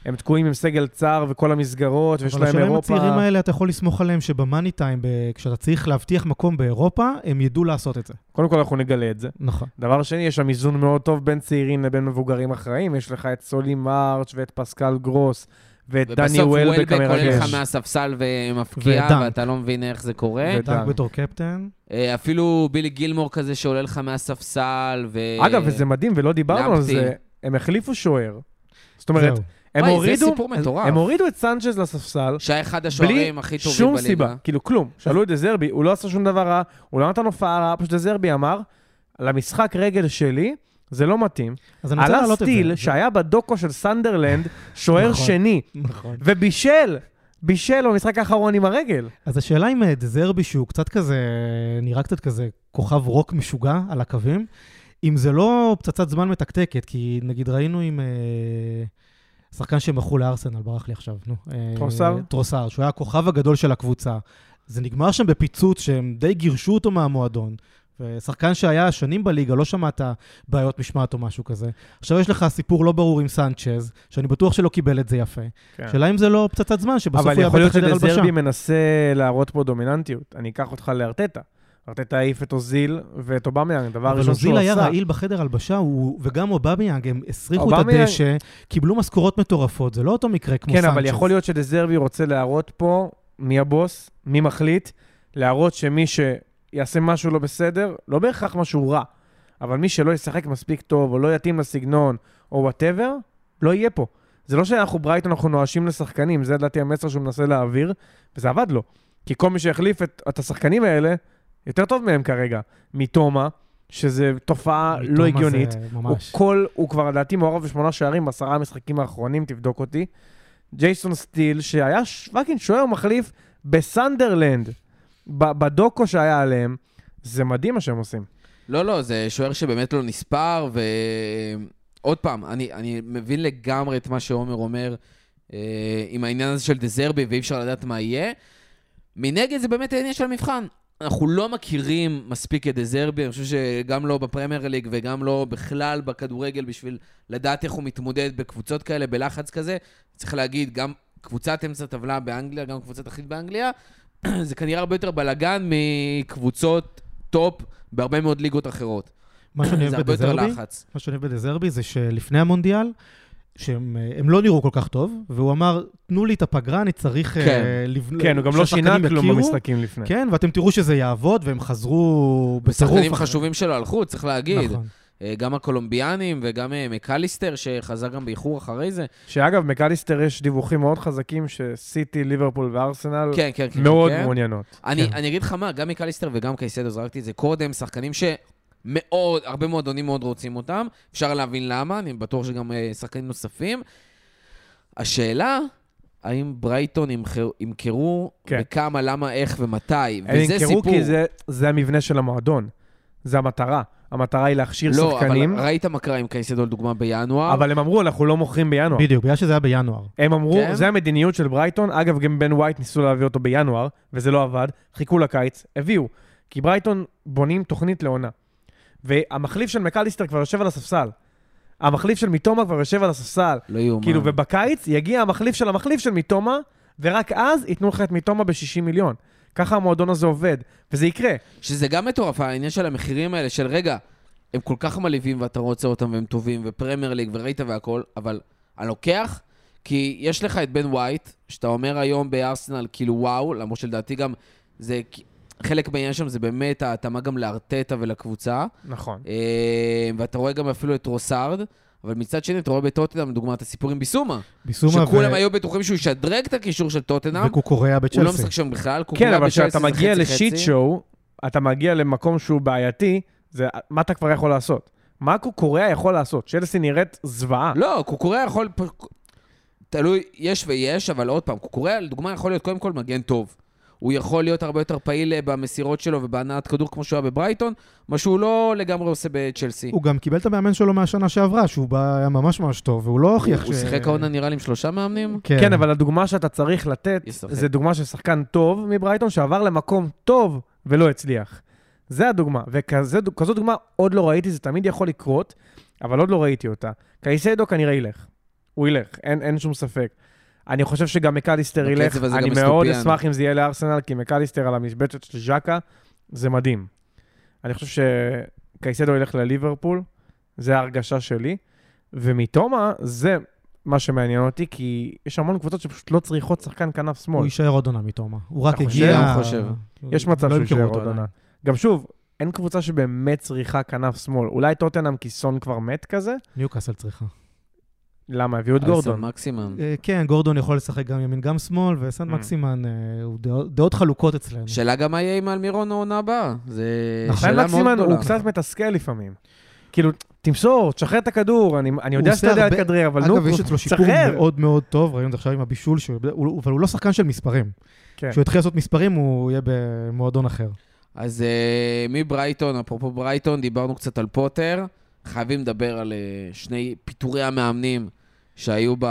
הם תקועים עם סגל צר וכל המסגרות, ויש אבל להם השאלה אם אירופה. הצעירים האלה, אתה יכול לסמוך עליהם שבמאני טיים, ב- כשאתה צריך להבטיח מקום באירופה, הם ידעו לעשות את זה. קודם כל אנחנו נגלה את זה. נכון. דבר שני, יש שם איזון מאוד טוב בין צעירים לבין מבוגרים אחראים. יש לך את סולי מרץ' ואת פסקל גרוס ואת דני ובסוף וולבק וולבק עולה לך המרגש. מהספסל ומפקיע, ודנק. ואתה לא מבין איך זה קורה. ודנק. דנק בתור קפטן. אה, אפילו בילי גילמור כזה שעולה לך מהספסל, ו... אגב, וזה מדהים, ולא דיברנו על. זה, הם החליפו שוער. זאת אומרת, זהו. הם וואי, זה הורידו, סיפור מטורף. הם הורידו את סנצ'ז לספסל, שהיה אחד השוערים הכי טובים שום בליגה. סיבה, כאילו כלום. שאלו את דזרבי, הוא לא עשה שום דבר רע, הוא לא נתן הופעה רעה, פשוט דזרבי אמר, למשחק רגל שלי, זה לא מתאים. אז אני רוצה עלה להעלות את זה. סטיל שהיה בדוקו של סנדרלנד, שוער נכון. שני, נכון. ובישל, בישל במשחק האחרון עם הרגל. אז השאלה אם אה, דזרבי, שהוא קצת כזה, נראה קצת כזה כוכב רוק משוגע על הקווים, אם זה לא פצצת זמן מתקתקת, כי נגיד ראינו עם אה, שחקן שמכרו לארסנל, ברח לי עכשיו, נו. אה, טרוסר? טרוסר, שהוא היה הכוכב הגדול של הקבוצה. זה נגמר שם בפיצוץ שהם די גירשו אותו מהמועדון. ושחקן שהיה שנים בליגה, לא שמעת בעיות משמעת או משהו כזה. עכשיו יש לך סיפור לא ברור עם סנצ'ז, שאני בטוח שלא קיבל את זה יפה. שאלה אם זה לא פצצת זמן, שבסוף כן. אבל הוא יכול יאבד להיות את חדר הלבשה. שדזרבי מנסה להראות פה דומיננטיות. אני אקח אותך לארטטה. ארטטה העיף את אוזיל ואת אובמיאנג, דבר אבל ראשון שהוא אוזיל עשה. היה רעיל בחדר הלבשה, הוא- וגם אובמיאנג, הם הסריחו את הדשא, קיבלו משכורות מטורפות, זה לא אותו מקרה כמו כן, סנצ'ז. אבל יכול להיות שדזרבי רוצה להראות פה מי הבוס, מי מחליט, להראות שמי שיעשה משהו לא בסדר, לא בהכרח משהו רע, אבל מי שלא ישחק מספיק טוב, או לא יתאים לסגנון, או whatever, לא יהיה פה. זה לא שאנחנו ברייטון, אנחנו נואשים לשחקנים, זה לדעתי המסר שהוא מנסה להעביר, וזה עבד לו. כי כל מי שהחליף את, את השחקנים האלה, יותר טוב מהם כרגע. מיטומה, שזה תופעה לא מיטומה הגיונית. הוא. כל, הוא כבר לדעתי מעורב בשמונה שערים בעשרה המשחקים האחרונים, תבדוק אותי. ג'ייסון סטיל, שהיה fucking שוער מחליף בסנדרלנד, בדוקו שהיה עליהם, זה מדהים מה שהם עושים. לא, לא, זה שוער שבאמת לא נספר, ועוד פעם, אני, אני מבין לגמרי את מה שעומר אומר אה, עם העניין הזה של דזרבי, ואי אפשר לדעת מה יהיה. מנגד זה באמת העניין של המבחן. אנחנו לא מכירים מספיק את דזרבי, אני חושב שגם לא בפרמייר ליג וגם לא בכלל בכדורגל בשביל לדעת איך הוא מתמודד בקבוצות כאלה, בלחץ כזה. צריך להגיד, גם קבוצת אמצע טבלה באנגליה, גם קבוצת תחתית באנגליה, זה כנראה הרבה יותר בלאגן מקבוצות top בהרבה מאוד ליגות אחרות. מה שאני אוהב בדזרבי. מה שאני אוהב בדזרבי זה שלפני המונדיאל, שהם אה, הם לא נראו כל כך טוב, והוא אמר, תנו לי את הפגרה, אני צריך... אה, כן. לבנ- כן, הוא גם לא שינה כלום יכירו." במשחקים לפני. כן, ואתם תראו שזה יעבוד, והם חזרו בטירוף. ושחקנים אחרי- חשובים שלו הלכו, צריך להגיד. נכון. אה, גם הקולומביאנים וגם מקליסטר, שחזר גם באיחור אחרי זה. שאגב, מקליסטר יש דיווחים מאוד חזקים שסיטי, ליברפול וארסנל כן, כן, כן. מאוד כן. מעוניינות. אני, כן. אני אגיד לך מה, גם מקליסטר וגם קייסדו, זרקתי את זה קודם, שחקנים שמאוד, הרבה מועדונים מאוד רוצים אותם. אפשר להבין למה, אני בטוח שגם אה, שחקנים נוספים. השאלה, האם ברייטון ימכר- ימכרו, כן. וכמה, למה, איך ומתי, הם וזה ימכרו סיפור. כי זה, זה המבנה של המועדון. זה המטרה. המטרה היא להכשיר לא, שחקנים, אבל ראית מה קרה עם קייסדו לדוגמה בינואר? אבל הם אמרו, אנחנו לא מוכרים בינואר. בדיוק, בגלל שזה היה בינואר. הם אמרו, כן? זה המדיניות של ברייטון. אגב, גם בן ווייט ניסו להביא אותו בינואר, וזה לא עבד. חיכו לקיץ, הביאו. כי ברייטון בונים תוכנית לעונה. והמחליף של מקליסטר כבר יושב על הספסל. המחליף של מיטומה כבר יושב על הספסל. לא יאומן. כאילו, ובקיץ יגיע המחליף של המחליף של מיטומה, ורק אז ייתנו לך את מיטומה ב-60 מיליון. ככה המועדון הזה עובד, וזה יקרה. שזה גם מטורף, העניין של המחירים האלה, של רגע, הם כל כך מלהיבים ואתה רוצה אותם והם טובים, ופרמייר ליג וראית והכל, אבל אני לוקח, כי יש לך את בן ווייט, שאתה אומר היום בארסנל, כאילו וואו, למרות שלדעתי גם זה, חלק מהעניין שם זה באמת ההתאמה גם לארטטה ולקבוצה, נכון. אה, ואתה רואה גם אפילו את רוסארד, אבל מצד שני אתה רואה בטוטנאם, דוגמא, את הסיפור עם ביסומה, ביסומה שכולם ו- היו בטוחים שהוא ישדרג את הקישור של טוטנאם, וקוקוריאה הוא לא בצ'לסי. משחק שם בכלל, כן, קוקוריה אבל בצ'לסי כשאתה זה מגיע חצי לשיט. שואו, אתה מגיע למקום שהוא בעייתי, זה מה אתה כבר יכול לעשות? מה קוריאה יכול לעשות? צ'לסי נראית זוועה. לא, קוקוריה יכול... תלוי, יש ויש, אבל עוד פעם, קוקוריה, לדוגמה, יכול להיות קודם כל מגן טוב. הוא יכול להיות הרבה יותר פעיל אה, במסירות שלו ובהנעת כדור כמו שהוא היה בברייטון, מה שהוא לא לגמרי עושה בצ'לסי. הוא גם קיבל את המאמן שלו מהשנה שעברה, שהוא בא- היה ממש ממש טוב, והוא לא הוכיח הוא שיחק העונה נראה לי עם שלושה מאמנים? כן, אבל הדוגמה שאתה צריך לתת, ישחק. זה דוגמה של שחקן טוב מברייטון שעבר למקום טוב ולא הצליח. זה הדוגמה, וכזו דוגמה עוד לא ראיתי, זה תמיד יכול לקרות, אבל עוד לא ראיתי אותה. קייסדו כנראה ילך. הוא ילך, אין, אין שום ספק. אני חושב שגם מקליסטר ילך, אני מאוד אסטופיאן. אשמח אם זה יהיה לארסנל, כי מקליסטר על המשבצת של ז'קה, זה מדהים. אני חושב שקייסדו ילך לליברפול, זה ההרגשה שלי, ומתומה, זה מה שמעניין אותי, כי יש המון קבוצות שפשוט לא צריכות שחקן כנף שמאל. הוא יישאר עוד עונה מתומה. הוא רק? הגיע... אני חושב. יש מצב לא שהוא יישאר עוד. עונה. גם שוב, אין קבוצה שבאמת צריכה כנף שמאל. אולי טוטנאם כי סון כבר מת כזה? ניוקאסל צריכה. למה? הביאו את גורדון. מקסימם. אה, כן, גורדון יכול לשחק גם ימין גם שמאל, וסן Mm. מקסימן, אה, הוא דעות- חלוקות אצלנו. שאלה גם מה יהיה עם אלמירון העונה הבאה. זה נכון, שאלה מאוד מקסימן גדולה. הוא קצת מתסכל לפעמים. כאילו, תמסור, תשחרר את הכדור, אני, אני יודע שאתה יודע לכדרר, אבל נו, אגב, יש אצלו שיפור. מאוד מאוד טוב, ראינו את זה עכשיו עם הבישול, שהוא- הוא- אבל הוא לא שחקן של מספרים. כן. כשהוא יתחיל לעשות מספרים, הוא יהיה במועדון אחר. אז uh, מברייטון, אפרופו ברייטון, דיברנו קצת על פוטר. חייבים לדבר על uh, שני פיטורי המאמנים שהיו ב...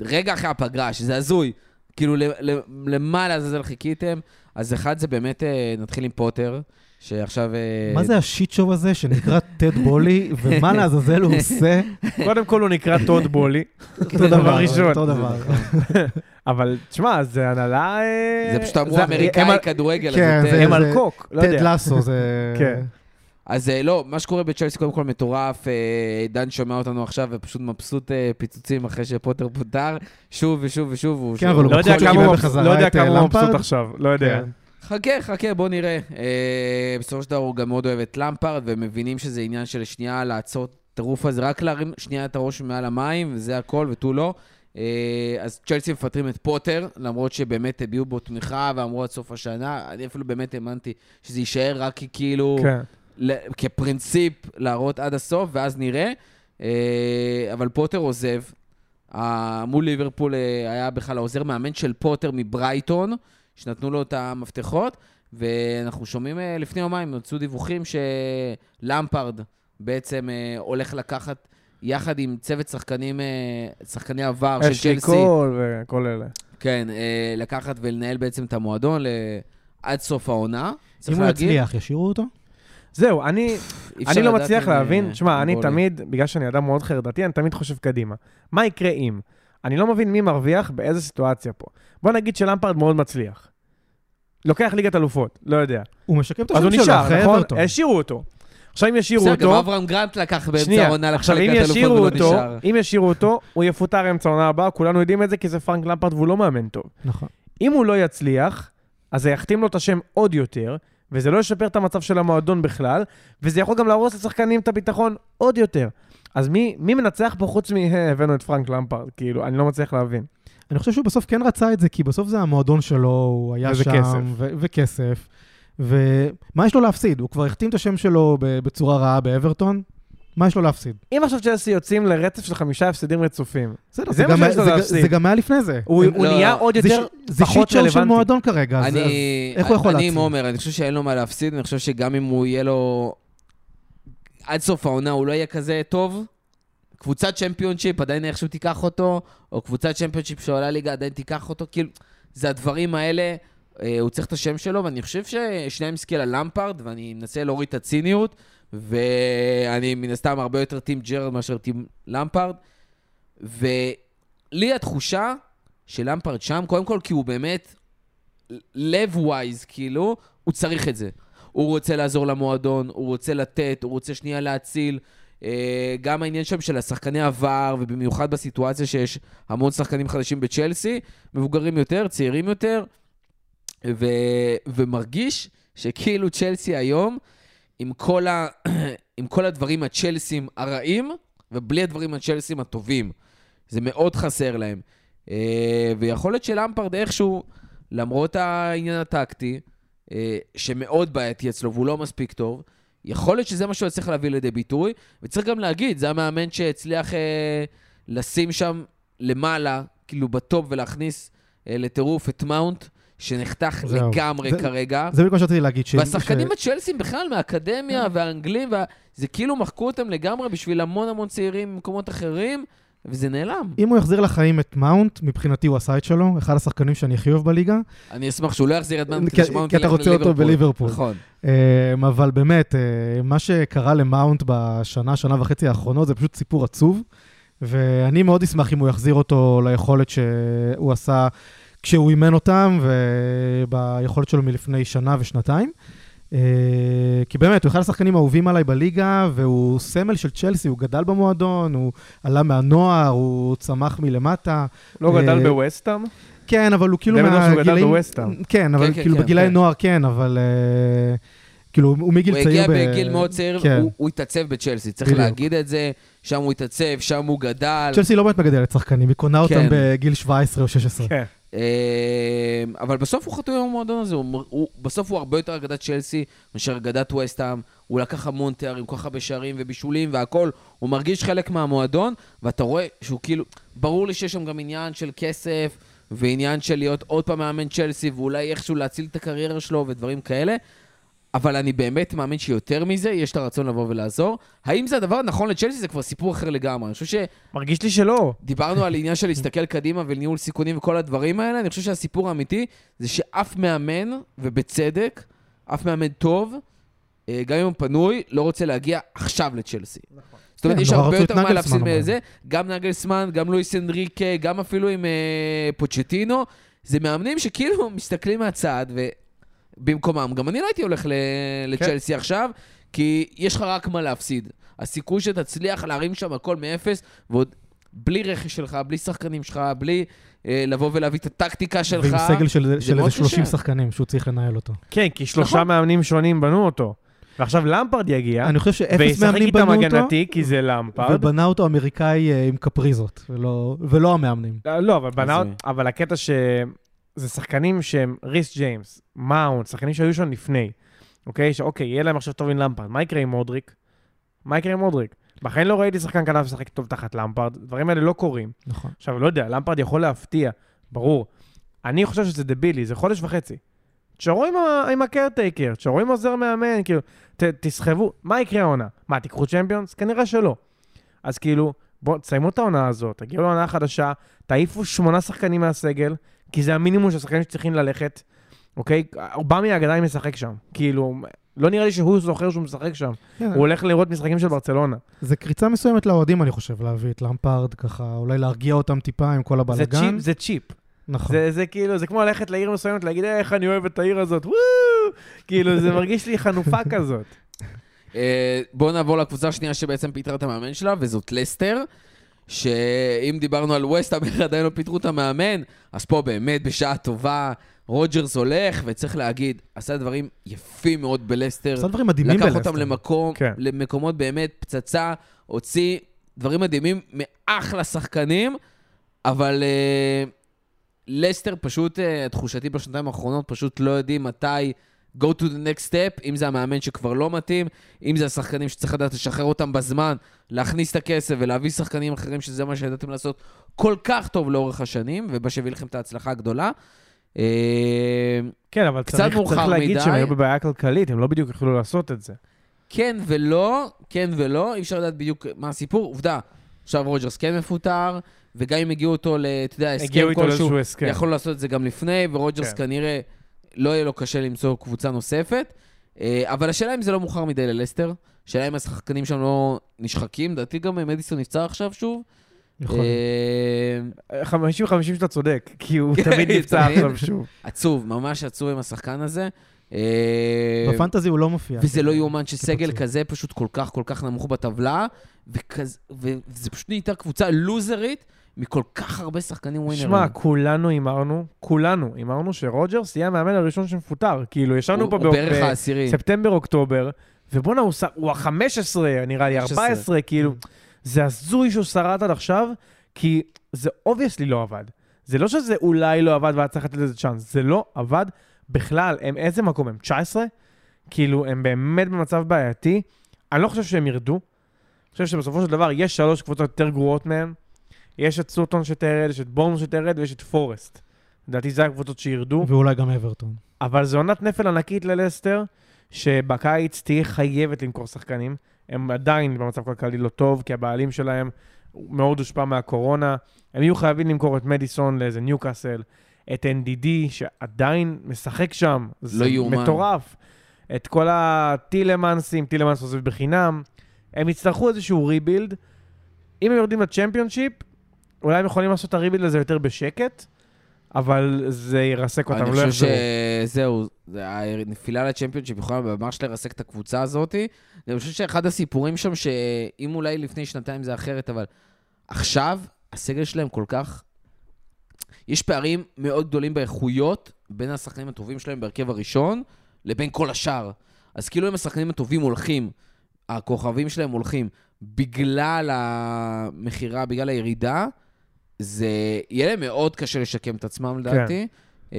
רגע אחרי הפגרה, שזה הזוי. כאילו, ל- ל- למה לעזאזל חיכיתם? אז אחד זה באמת, uh, נתחיל עם פוטר, שעכשיו... אה, מה זה השיט שואו הזה שנקרא טד בולי, ומה לעזאזל הוא עושה? קודם כל הוא נקרא טוד בולי, אותו דבר ראשון. אותו דבר. אבל תשמע, זה הנהלה... אה, זה פשוט אמרו אמריקאי כדורגל, אז כן, זה. הם על קוק, לא טד. לסו זה... אז אה, לא, מה שקורה בצ'לסי קודם כל מטורף. אה, דן שומע אותנו עכשיו ופשוט מבסוט אה, פיצוצים אחרי שפוטר פוטר, שוב ושוב ושוב. כן, אבל הוא לא יודע כמה הוא לא כמה הוא מבסוט. עכשיו, לא יודע. כן. חכה, חכה, בוא נראה. אה, בסופו של דבר הוא גם מאוד אוהב את למפרד, ומבינים שזה עניין של שנייה לעצור את הטירוף הזה, רק להרים שנייה את הראש מעל המים, וזה הכל, ותו לא. אה, אז צ'לסי מפטרים את פוטר, למרות שבאמת הביעו בו תמיכה ואמרו עד סוף השנה. אני אפילו באמת האמנתי שזה יישאר רק כי כאילו... כן. כפרינציפ להראות עד הסוף, ואז נראה. אה, אבל פוטר עוזב. מול ליברפול אה, היה בכלל העוזר מאמן של פוטר מברייטון, שנתנו לו את המפתחות, ואנחנו שומעים אה, לפני יומיים, יצאו דיווחים שלמפרד בעצם הולך לקחת יחד עם צוות שחקנים, שחקני עבר של אשלי צ'לסי, קול וכל אלה. כן, לקחת ולנהל בעצם את המועדון עד סוף העונה. אם הוא יצליח, ישאירו אותו? זהו, אני, אני לא מצליח אה, להבין, שמע, אני. תמיד, בגלל שאני אדם מאוד חרדתי, אני תמיד חושב קדימה. מה יקרה אם? אני לא מבין מי מרוויח באיזה סיטואציה פה. בוא נגיד שלמפרד מאוד מצליח. לוקח ליגת אלופות, לא יודע. הוא משקם את אז הוא השם שלו נשאר, אחרי נכון? אברטון. השאירו אותו. עכשיו אם ישאירו בסדר, גם אותו... אברהם גרנט לקח באמצע העונה אם ליגת אלופות ולא אותו, נשאר. אם ישאירו אותו, הוא יפוטר אמצע העונה הבאה, כולנו יודעים את זה, כי זה פרנק למפרד והוא לא מאמן טוב. נכון. אם הוא לא יצליח, אז זה יכתים לו את השם עוד יותר, וזה לא ישפר את המצב של המועדון בכלל, וזה יכול גם להרוס לשחקנים את הביטחון עוד יותר. אז מי, מי מנצח פה חוץ מ... "אה, הבאנו את פרנק למפרד"? כאילו, אני לא מצליח להבין. אני חושב שהוא בסוף כן רצה את זה, כי בסוף זה המועדון שלו, הוא היה וזה שם, כסף. ו- וכסף. ומה יש לו להפסיד? הוא כבר החתים את השם שלו בצורה רעה באברטון, מה יש לו להפסיד? אם עכשיו צ'לסי יוצאים לרצף של חמישה הפסדים רצופים, בסדר, זה זה, מה גם, שיש לו זה, להפסיד. זה גם היה לפני זה. הוא, הוא לא, נהיה עוד זה, יותר ש- זה פחות שיט שואו של רלוונטי. מועדון כרגע, אז, אז אני, איך הוא יכול אני להציל? עם עומר, אני חושב שאין לו מה להפסיד, אני חושב שגם אם הוא יהיה לו... עד סוף העונה הוא לא יהיה כזה טוב. קבוצת צ'מפיונשיפ עדיין איכשהו תיקח אותו, או קבוצת צ'מפיונשיפ שעולה ליגה עדיין תיקח אותו, כאילו, זה הדברים האלה, אה, הוא צריך את השם שלו, ואני חושב ששניהם הסתכל על למפרד, ואני מנסה להוריד את הציניות, ואני מן הסתם הרבה יותר team ג'רארד מאשר team למפרד, ולי התחושה שלמפרד שם, קודם כל כי הוא באמת לב ווייז, כאילו, הוא צריך את זה. הוא רוצה לעזור למועדון, הוא רוצה לתת, הוא רוצה שנייה להציל. אה, גם העניין שם של השחקני עבר, ובמיוחד בסיטואציה שיש המון שחקנים חדשים בצ'לסי, מבוגרים יותר, צעירים יותר, ו... ומרגיש שכאילו צ'לסי היום, עם כל, ה... עם כל הדברים הצ'לסים הרעים, ובלי הדברים הצ'לסים הטובים. זה מאוד חסר להם. אה, ויכול להיות שלמפרד איכשהו, למרות העניין הטקטי, אה, שמאוד בעייתי אצלו והוא לא מספיק טוב, יכול להיות שזה מה שהוא יצליח להביא לידי ביטוי, וצריך גם להגיד, זה המאמן שהצליח אה, לשים שם למעלה, כאילו בטופ, ולהכניס אה, לטירוף את מאונט, שנחתך זהו. לגמרי זה- כרגע. זה בדיוק מה שרציתי להגיד. ש- והשחקנים ש- הצ'לסים בכלל, מהאקדמיה והאנגלים, וה... זה כאילו מחקו אותם לגמרי בשביל המון המון צעירים ממקומות אחרים, וזה נעלם. אם הוא יחזיר לחיים את מאונט, מבחינתי הוא עשה את שלו, אחד השחקנים שאני הכי אוהב בליגה. אני אשמח שהוא לא יחזיר את מאונט כי- כדי שמאונט כי אתה ילך רוצה אותו. בליברפול. נכון. אמ, אבל באמת, אה, מה שקרה למאונט בשנה, שנה וחצי האחרונות, זה פשוט סיפור עצוב. ואני מאוד אשמח אם הוא יחזיר אותו ליכולת שהוא עשה כשהוא אימן אותם, וביכולת שלו מלפני שנה ושנתיים. אה, כי באמת, הוא אחד השחקנים האהובים עליי בליגה, והוא סמל של צ'לסי, הוא גדל במועדון, הוא עלה מהנוער, הוא צמח מלמטה. לא גדל אה, בווסטהאם? כן, אבל הוא כאילו די בטוח שהוא גדל מהגילאים... בווסטהאם. כן, אבל כן, כן, כאילו כן, בגילאי כן. נוער כן, אבל אה, כאילו הוא מגיל הוא צעיר. הגיע ב- בגיל מאוד צעיר, כן. הוא- הוא התעצב בצ'לסי, צריך בדיוק. להגיד את זה. שם הוא התעצב, שם הוא גדל. צ'לסי לא באמת מגדלת שחקנים, היא קונה אותם כן. בגיל 17 או 16. אה, אבל בסוף הוא חתום עם המועדון הזה, הוא, הוא, בסוף הוא הרבה יותר אגדת צ'לסי מאשר אגדת וסטהאם. הוא לקח המון תארים, כל כך הרבה שערים ובישולים והכל. הוא מרגיש חלק מהמועדון, ואתה רואה שהוא כאילו... ברור לי שיש שם גם עניין של כסף, ועניין של להיות עוד פעם מאמן צ'לסי, ואולי איכשהו להציל את הקריירה שלו ודברים כאלה. אבל אני באמת מאמין שיותר מזה, יש את הרצון לבוא ולעזור. האם זה הדבר הנכון לצ'לסי? זה כבר סיפור אחר לגמרי. אני חושב ש... מרגיש לי שלא. דיברנו על עניין של להסתכל קדימה וניהול סיכונים וכל הדברים האלה, אני חושב שהסיפור האמיתי זה שאף מאמן, ובצדק, אף מאמן טוב, אה, גם אם הוא פנוי, לא רוצה להגיע עכשיו לצ'לסי. זאת אומרת, כן, יש הרבה יותר מה להפסיד. מזה. גם נגלסמן, גם לואיס אנריקה, גם אפילו עם אה, פוצ'טינו. זה מאמנים שכאילו מסתכלים מהצד ובמקומם. גם אני לא הייתי הולך ל- לצ'לסי עכשיו, כי יש לך רק מה להפסיד. הסיכוי שתצליח להרים שם הכל מאפס, ועוד בלי רכש שלך, בלי שחקנים שלך, בלי אה, לבוא ולהביא את הטקטיקה שלך. ועם סגל של של איזה 30 קשה. שחקנים שהוא צריך לנהל אותו. כן, כי שלושה נכון. מאמנים שונים בנו אותו. ועכשיו למפרד יגיע, אני חושב שאפס וישחק מאמנים איתם בנו אותו, הגנתי, כי זה למפרד. ובנה אותו אמריקאי אה, עם קפריזות, ולא- ולא המאמנים. אה, לא, אבל בנה, הזוי. אבל הקטע ש... זה שחקנים שהם ריס ג'יימס, מאונט, שחקנים שהיו שם לפני, אוקיי? שאוקיי, יהיה להם עכשיו טוב עם למפרד. מה יקרה עם מודריק? מה יקרה עם מודריק? בחיים לא ראיתי שחקן כנף משחק טוב תחת למפרד, דברים האלה לא קורים. נכון. עכשיו, לא יודע, למפרד יכול להפתיע, ברור. אני חושב שזה דבילי, זה חודש וחצי. תשארו עם, ה- עם הקרטייקר, תשארו עם עוזר מאמן, כאילו, ת, תסחבו, מה יקרה העונה? מה, תיקחו צ'מפיונס? כנראה שלא. אז כאילו, בואו, תסיימו את העונה הזאת, תגיעו לעונה החדשה, תעיפו שמונה שחקנים מהסגל, כי זה המינימום של שחקנים שצריכים ללכת, אוקיי? אובמי עדיין משחק שם. כאילו, לא נראה לי שהוא זוכר שהוא משחק שם. כן, הוא הולך לראות משחקים של ברצלונה. זה קריצה מסוימת לאוהדים, אני חושב, להביא את למפרד, ככה, אולי להרגיע אותם טיפה עם כל זה הבלאגן. צ'יפ, זה צ'יפ. נכון. זה, זה כאילו, זה כמו ללכת לעיר מסוימת, להגיד, "אה, איך אני אוהב את העיר הזאת, וואו! כאילו, זה מרגיש לי חנופה כזאת. אה, בואו נעבור לקבוצה השנייה שבעצם פיטרה את המאמן שלה, וזאת לסטר. שאם דיברנו על ווסטהאם, עדיין לא פיטרו את המאמן, אז פה באמת בשעה טובה, רוג'רס הולך, וצריך להגיד, עשה דברים יפים מאוד בלסטר. עשה דברים מדהימים לקח בלסטר. אותם למקום, כן. למקומות באמת פצצה, הוציא דברים מדהימים מאחלה שחקנים, אבל אה, לסטר פשוט, אה, תחושתי בשנתיים האחרונות, פשוט לא יודעים מתי go to the next step, אם זה המאמן שכבר לא מתאים, אם זה השחקנים שצריך לדעת לשחרר אותם בזמן, להכניס את הכסף ולהביא שחקנים אחרים, שזה מה שידעתם לעשות כל כך טוב לאורך השנים, ומה שהביא לכם את ההצלחה הגדולה. אה, כן, אבל קצת צריך, צריך להגיד מדי. שהם היו בבעיה כלכלית, הם לא בדיוק יכלו לעשות את זה. כן ולא, כן ולא, אי אפשר לדעת בדיוק מה הסיפור. עובדה, עכשיו רוג'רס כן מפוטר, וגם אם הגיעו אותו, אתה יודע, הסכם כלשהו, הסכם. יכול לעשות את זה גם לפני, ורוג'רס כן. כנראה לא יהיה לו קשה למצוא קבוצה נוספת. אה, אבל השאלה אם זה לא מאוחר מדי ללסטר, השאלה אם השחקנים שם לא נשחקים, לדעתי גם מדיסון נפצע עכשיו שוב. יכול להיות. אה, 50-50 שאתה צודק, כי הוא כן, תמיד נפצע. עכשיו שוב. עצוב, ממש עצוב עם השחקן הזה. אה, בפנטזי הוא לא מופיע. וזה לא יאומן שסגל. כזה פשוט כל כך כל כך נמוך בטבלה, וזה פשוט נהייתה קבוצה לוזרית מכל כך הרבה שחקנים ווינרים. שמע, כולנו הימרנו, כולנו הימרנו שרוג'רס יהיה המאמן הראשון שמפוטר. כאילו, הוא, פה. בספטמבר-אוקטובר, ובואנה, הוא ש- הוא ה-15, נראה לי, 15. 14, כאילו, זה הזוי שהוא שרד עד עכשיו, כי זה obviously לא עבד. זה לא שזה אולי לא עבד והיה צריך לתת לזה צ'אנס, זה לא עבד בכלל. הם איזה מקום הם? 19? כאילו, הם באמת במצב בעייתי. אני לא חושב שהם ירדו. אני חושב שבסופו של דבר יש שלוש קבוצות יותר גרועות מהם. יש את סוטון שתרד, יש את בורנו שתרד ויש את פורסט. לדעתי זה הקבוצות שירדו. ואולי גם אברטון. אבל זו עונת נפל ענקית ללסטר, שבקיץ תהיה חייבת למכור שחקנים. הם עדיין במצב כלכלי לא טוב, כי הבעלים שלהם מאוד הושפע מהקורונה. הם יהיו חייבים למכור את מדיסון לאיזה ניוקאסל, את NDD, שעדיין משחק שם. זה לא יאומן. מטורף. את כל הטילמנסים, טילמנס עוזב בחינם. הם יצטרכו איזשהו ריבילד. אם הם יורדים לצ'מפיונשיפ, אולי הם יכולים לעשות את הריבילד הזה יותר בשקט, אבל זה ירסק אותם, אני לא חושב יחזרו. שזהו, זה הנפילה לצ'מפיונשיפ יכולה ממש לרסק את הקבוצה הזאת. אני חושב שאחד הסיפורים שם, שאם אולי לפני שנתיים זה אחרת, אבל עכשיו הסגל שלהם כל כך... יש פערים מאוד גדולים באיכויות בין השחקנים הטובים שלהם בהרכב הראשון לבין כל השאר. אז כאילו אם השחקנים הטובים הולכים, הכוכבים שלהם הולכים, בגלל המכירה, בגלל הירידה, זה יהיה להם מאוד קשה לשקם את עצמם, לדעתי. אה,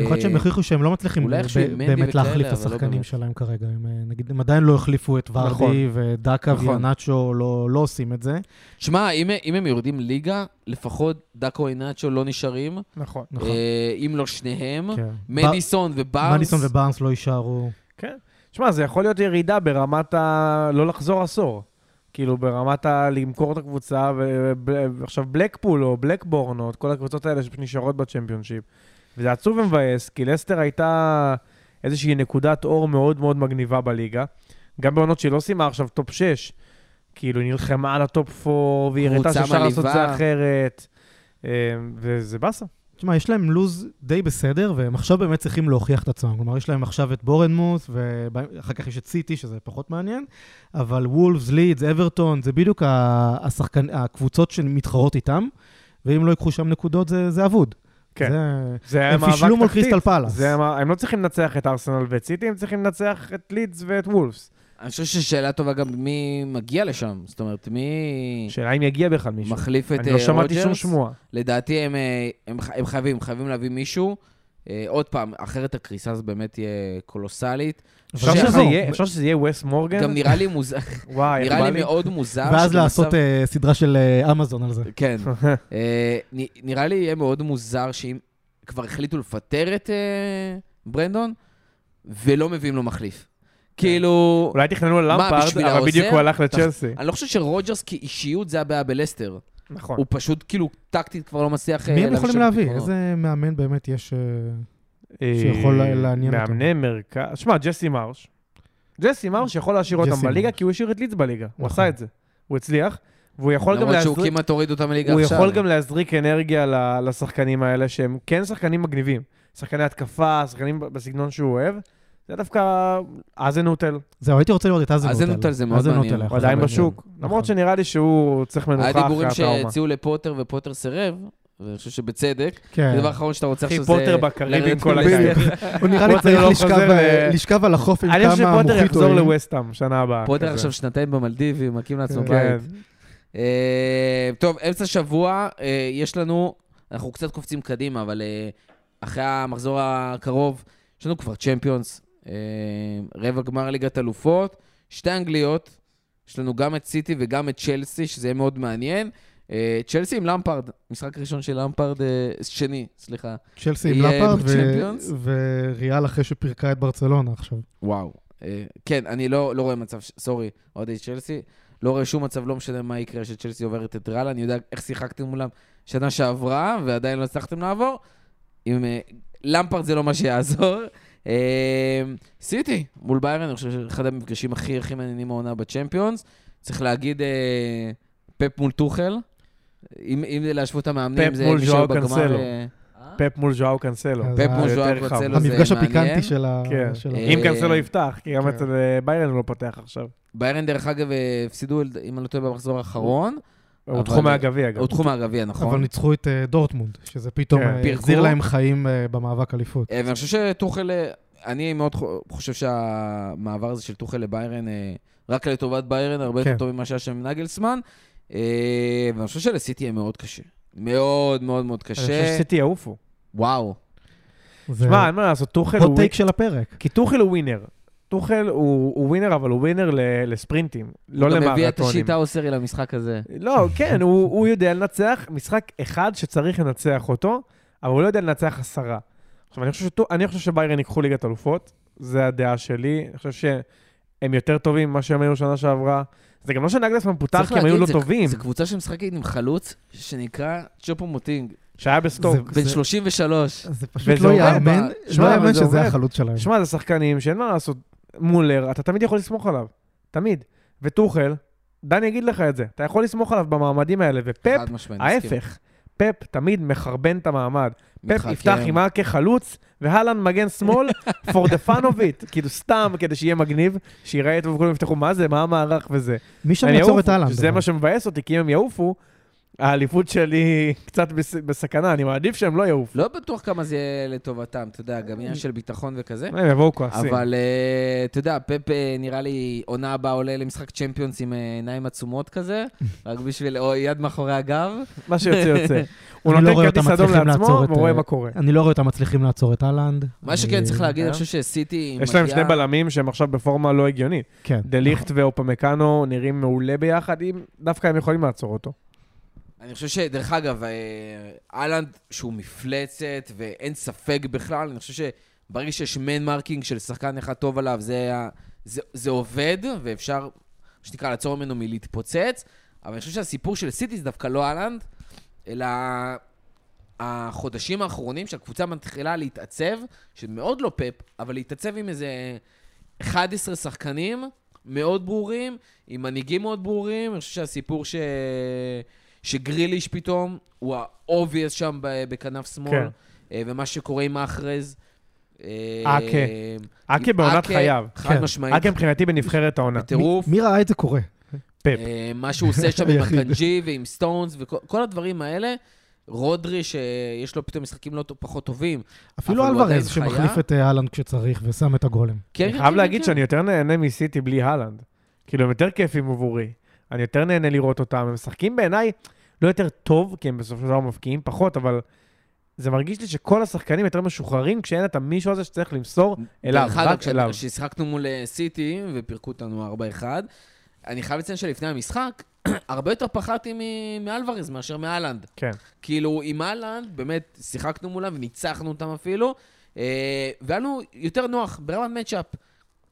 יכול להיות שהם הכריחו שהם לא מצליחים באמת להחליף את לא השחקנים. שלהם כרגע. הם, אה, נגיד, הם עדיין לא החליפו את נכון. ורדי ודקה נכון. ויאנצ'ו, לא לא עושים את זה. שמע, אם, אם הם יורדים ליגה, לפחות דאקו אינאצ'ו לא נשארים. נכון. נכון. אה, אם לא שניהם. כן. מדיסון ובארנס. מדיסון ובארנס לא יישארו. כן. שמע, זה יכול להיות ירידה ברמת ה... לא לחזור עשור. כאילו, ברמת ה... למכור את הקבוצה, ועכשיו בלקפול או בלקבורן, או את כל הקבוצות האלה שנשארות בצ'מפיונשיפ. וזה עצוב ומבאס, כי לסטר הייתה איזושהי נקודת אור מאוד מאוד מגניבה בליגה. גם בעונות שהיא לא סיימה עכשיו top 6. כאילו, היא נלחמה על ה top 4, והיא הראתה שאפשר לעשות את זה. אחרת. אה, וזה באסה. תשמע, יש להם לוז די בסדר, והם עכשיו באמת צריכים להוכיח את עצמם. כלומר, יש להם עכשיו את בורנמוס, ואחר כך יש את סיטי, שזה פחות מעניין, אבל וולפס, לידס, אברטון, זה בדיוק ה- השחקן, הקבוצות שמתחרות איתם, ואם לא ייקחו שם נקודות, זה, זה אבוד. כן. זה... זה היה הם פישלו מול. קריסטל. זה מה- הם לא צריכים לנצח את ארסנל ואת סיטי, הם צריכים לנצח את לידס ואת וולפס. אני חושב ששאלה טובה גם מי מגיע לשם. זאת אומרת, מי שאלה אם יגיע בכלל מישהו. מחליף את אני לא אה, שמעתי שום רוג'רס? שמועה. לדעתי הם, אה, הם, הם חייבים, חייבים להביא מישהו. אה, עוד פעם, אחרת הקריסה הזו באמת תהיה קולוסלית. אפשר. שזה יהיה- אפשר שזה יהיה וס מורגן? גם נראה לי מוזר, וואי, נראה לי מאוד מוזר. ואז לעשות סדרה של אמזון על זה. כן. אה, נראה לי יהיה מאוד מוזר שאם כבר החליטו לפטר את ברנדון, ולא מביאים לו מחליף. כאילו, אולי תכננו על בשביל אבל בדיוק? הוא הלך לצ'לסי. אני לא חושב שרוג'רס כאישיות זה הבעיה בלסטר. נכון. הוא פשוט כאילו טקטית כבר לא מצליח... אה, מי הם יכולים להביא? איזה מאמן באמת יש... אה, אה, שיכול לעניין אותם. מאמני מרכז, שמע, ג'סי מרש. ג'סי מרש יכול להשאיר אותם בליגה. כי הוא השאיר את לידס בליגה. הוא נכון. עשה את זה. הוא הצליח, והוא יכול גם למרות שהוא להזריק... כמעט הוריד אותם מליגה הוא עכשיו. יכול גם להזריק אנרגיה ל- לשחקנים האלה, שהם כן שחקנים מגניבים. שחקני התקפה, שחקנים בסגנון שהוא אוהב. זה דווקא אזנוטל, זהו, הייתי רוצה לראות את אזנוטל. אזנוטל זה מאוד מעניין. היה הוא עדיין. בשוק. למרות שנראה לי שהוא צריך מנוחה היה אחרי דיבורים הטראומה. שהציעו לפוטר ופוטר סירב, ואני חושב שבצדק. כן. הדבר האחרון שאתה רוצה אחי, עכשיו זה... פוטר בקריבים כל. הקיץ. הוא נראה לי צריך לא לשכב, על החוף עם אני חושב כמה שפוטר יחזור מוחיטואים. לווסטהאם שנה הבאה. פוטר. עכשיו שנתיים במלדיבים, מקים לעצמו כן. בית. אה, טוב, אמצע שבוע, אה, יש לנו, אנחנו קצת קופצים קדימה, אבל אה, אחרי המחזור הקרוב, יש לנו כבר צ'מפיונס, רבע גמר ליגת אלופות, שתי אנגליות, יש לנו גם את סיטי וגם את צ'לסי, שזה יהיה מאוד מעניין. אה, צ'לסי עם למפרד, משחק ראשון של למפרד, אה, שני, סליחה. צ'לסי עם לפארד ו-? וריאל אחרי שפירקה את ברצלונה עכשיו. וואו. אה, כן, אני לא, לא רואה מצב, סורי, אוהדי צ'לסי, לא רואה שום מצב, לא משנה מה יקרה שצ'לסי עוברת את ריאל, אני יודע איך שיחקתם מולם שנה שעברה, ועדיין לא הצלחתם לעבור. עם אה, למפרד זה לא מה שיעזור. אה, סיטי, מול ביירן, אני חושב שאחד המפגשים הכי הכי מעניינים העונה בצ'מפיונס. צריך להגיד אה, פפ מול טוחל. אם, אם זה להשוות את המאמנים, פפ זה מול בגמר... קנסלו. אה, פפ מול ז'ואאו קנסלו. פפ מול רחב. קנסלו זה המפגש מעניין. הפיקנטי של ה... כן. אה, אם קנסלו יפתח, כי גם כן. אצל אה, ביירן הוא לא פותח עכשיו. ביירן, דרך אגב, אה, הפסידו, אם אני לא טועה, במחזור האחרון. הוא אבל- תחום מהגביע גם. הוא תחום מהגביע, נכון. אבל ניצחו את אה, דורטמונד, שזה פתאום כן. אה. החזיר להם חיים אה, במאבק אליפות. ואני חושב שטוחל, אני מאוד חו- חושב שהמעבר הזה של טוחל לביירן, רק לטובת ביירן, הרבה כן. יותר טוב ממה שהיה שם נגלסמן. ואני חושב שלסיטי יהיה מאוד קשה. מאוד מאוד מאוד אני חושב קשה. שסיטי יעופו. וואו. שמע, אין מה לעשות, טוחל הוא... take של הפרק. כי טוחל הוא ווינר. טוחל הוא הוא ווינר, אבל הוא ווינר ל- לספרינטים, לא הוא גם הביא את למרתונים. השיטה אוסרי למשחק הזה. לא, כן, הוא הוא יודע לנצח משחק אחד שצריך לנצח אותו, אבל הוא לא יודע לנצח עשרה. עכשיו, אני חושב שטו- אני חושב שביירן ייקחו ליגת אלופות, זה הדעה שלי. אני חושב שהם יותר טובים ממה שהם היו שנה שעברה. זה גם לא שנגלסמן פותח, כי הם היו לא זה- טובים. זו קבוצה שמשחקת עם חלוץ שנקרא צ'ופו מוטינג, שהיה בסטוק. זה- בן 33. זה פשוט לא יאמן, לא יאמן זה שזה. החלוץ שלהם. שמע, זה שחקנים שאין מה לעשות. מולר, אתה תמיד יכול לסמוך עליו. תמיד. וטוחל, דני יגיד לך את זה. אתה יכול לסמוך עליו במעמדים האלה, ופפ. ההפך. פפ תמיד מחרבן את המעמד. פפ. יפתח עם ארקה חלוץ, והלן מגן שמאל, for the fun of it. כאילו סתם, כדי שיהיה מגניב, שיראה טוב וכולם יפתחו, מה זה, מה המערך וזה. מי שם יעצור את? שזה אבל? מה שמבאס אותי, כי אם הם יעופו, האליפות שלי קצת בס- בסכנה, אני מעדיף שהם לא יעופו. לא בטוח כמה זה יהיה לטובתם, אתה יודע, גם עניין של ביטחון וכזה. הם יבואו כועסים. אבל אה, אתה יודע, פפ אה, נראה לי עונה הבאה עולה למשחק צ'מפיונס עם אה, עיניים עצומות כזה, רק בשביל, או יד מאחורי הגב. מה שיוצא יוצא. הוא לא נותן כרטיס אדום לעצמו, לעצור את, והוא רואה אה, מה קורה. אני לא רואה אותם מצליחים לעצור את אהלנד. מה שכן צריך להגיד? אני חושב שסיטי יש להם שני בלמים שהם עכשיו בפורמה לא הגיונית. כן. דליכט ואופמקאנו נראים מעולה ביחד, אם דווקא הם יכולים לעצור אותו. אני חושב שדרך אגב, אה, האלנד, שהוא מפלצת ואין ספק בכלל, אני חושב שברגע שיש man marking של שחקן אחד טוב עליו, זה, ה- זה, זה עובד, ואפשר, מה שנקרא, לעצור ממנו מלהתפוצץ, אבל אני חושב שהסיפור של סיטי זה דווקא לא האלנד, אלא החודשים האחרונים שהקבוצה מתחילה להתעצב, שמאוד לא פפ, אבל להתעצב עם איזה 11 שחקנים מאוד ברורים, עם מנהיגים מאוד ברורים. אני חושב שהסיפור ש... שגריליש פתאום הוא ה-obvious שם בכנף שמאל, כן. אה, ומה שקורה עם מאחרז. אה, אקה. אקה בעונת חייו. חד כן. משמעית. אקה מבחינתי בנבחרת העונה. בטירוף. מי ראה את זה קורה? פפ. אה, מה שהוא עושה שם עם. אקנג'י ועם סטונס וכל הדברים האלה. רודרי, שיש לו פתאום משחקים לא פחות טובים. אפילו אלוורז, שמחליף. את אה, האלנד כשצריך ושם את הגולם. כן, אני כן, חייב כן, להגיד. שאני יותר נהנה מסיטי בלי הלנד. כאילו, הם יותר כיפים עבורי. אני יותר נהנה לראות אותם. הם משחקים בעיניי לא יותר טוב, כי הם בסופו של דבר מבקיעים פחות, אבל זה מרגיש לי שכל השחקנים יותר משוחררים כשאין את המישהו הזה שצריך למסור אליו, דרך אגב, רק אליו. כששיחקנו מול אה, סיטי ופירקו אותנו 4-1, אני חייב לציין שלפני המשחק, הרבה יותר פחדתי מ- מאלוורז מאשר מאלנד. כן. כאילו, עם אהלנד, באמת, שיחקנו מולם וניצחנו אותם אפילו, אה, והיה לנו יותר נוח ברמת מצ'אפ.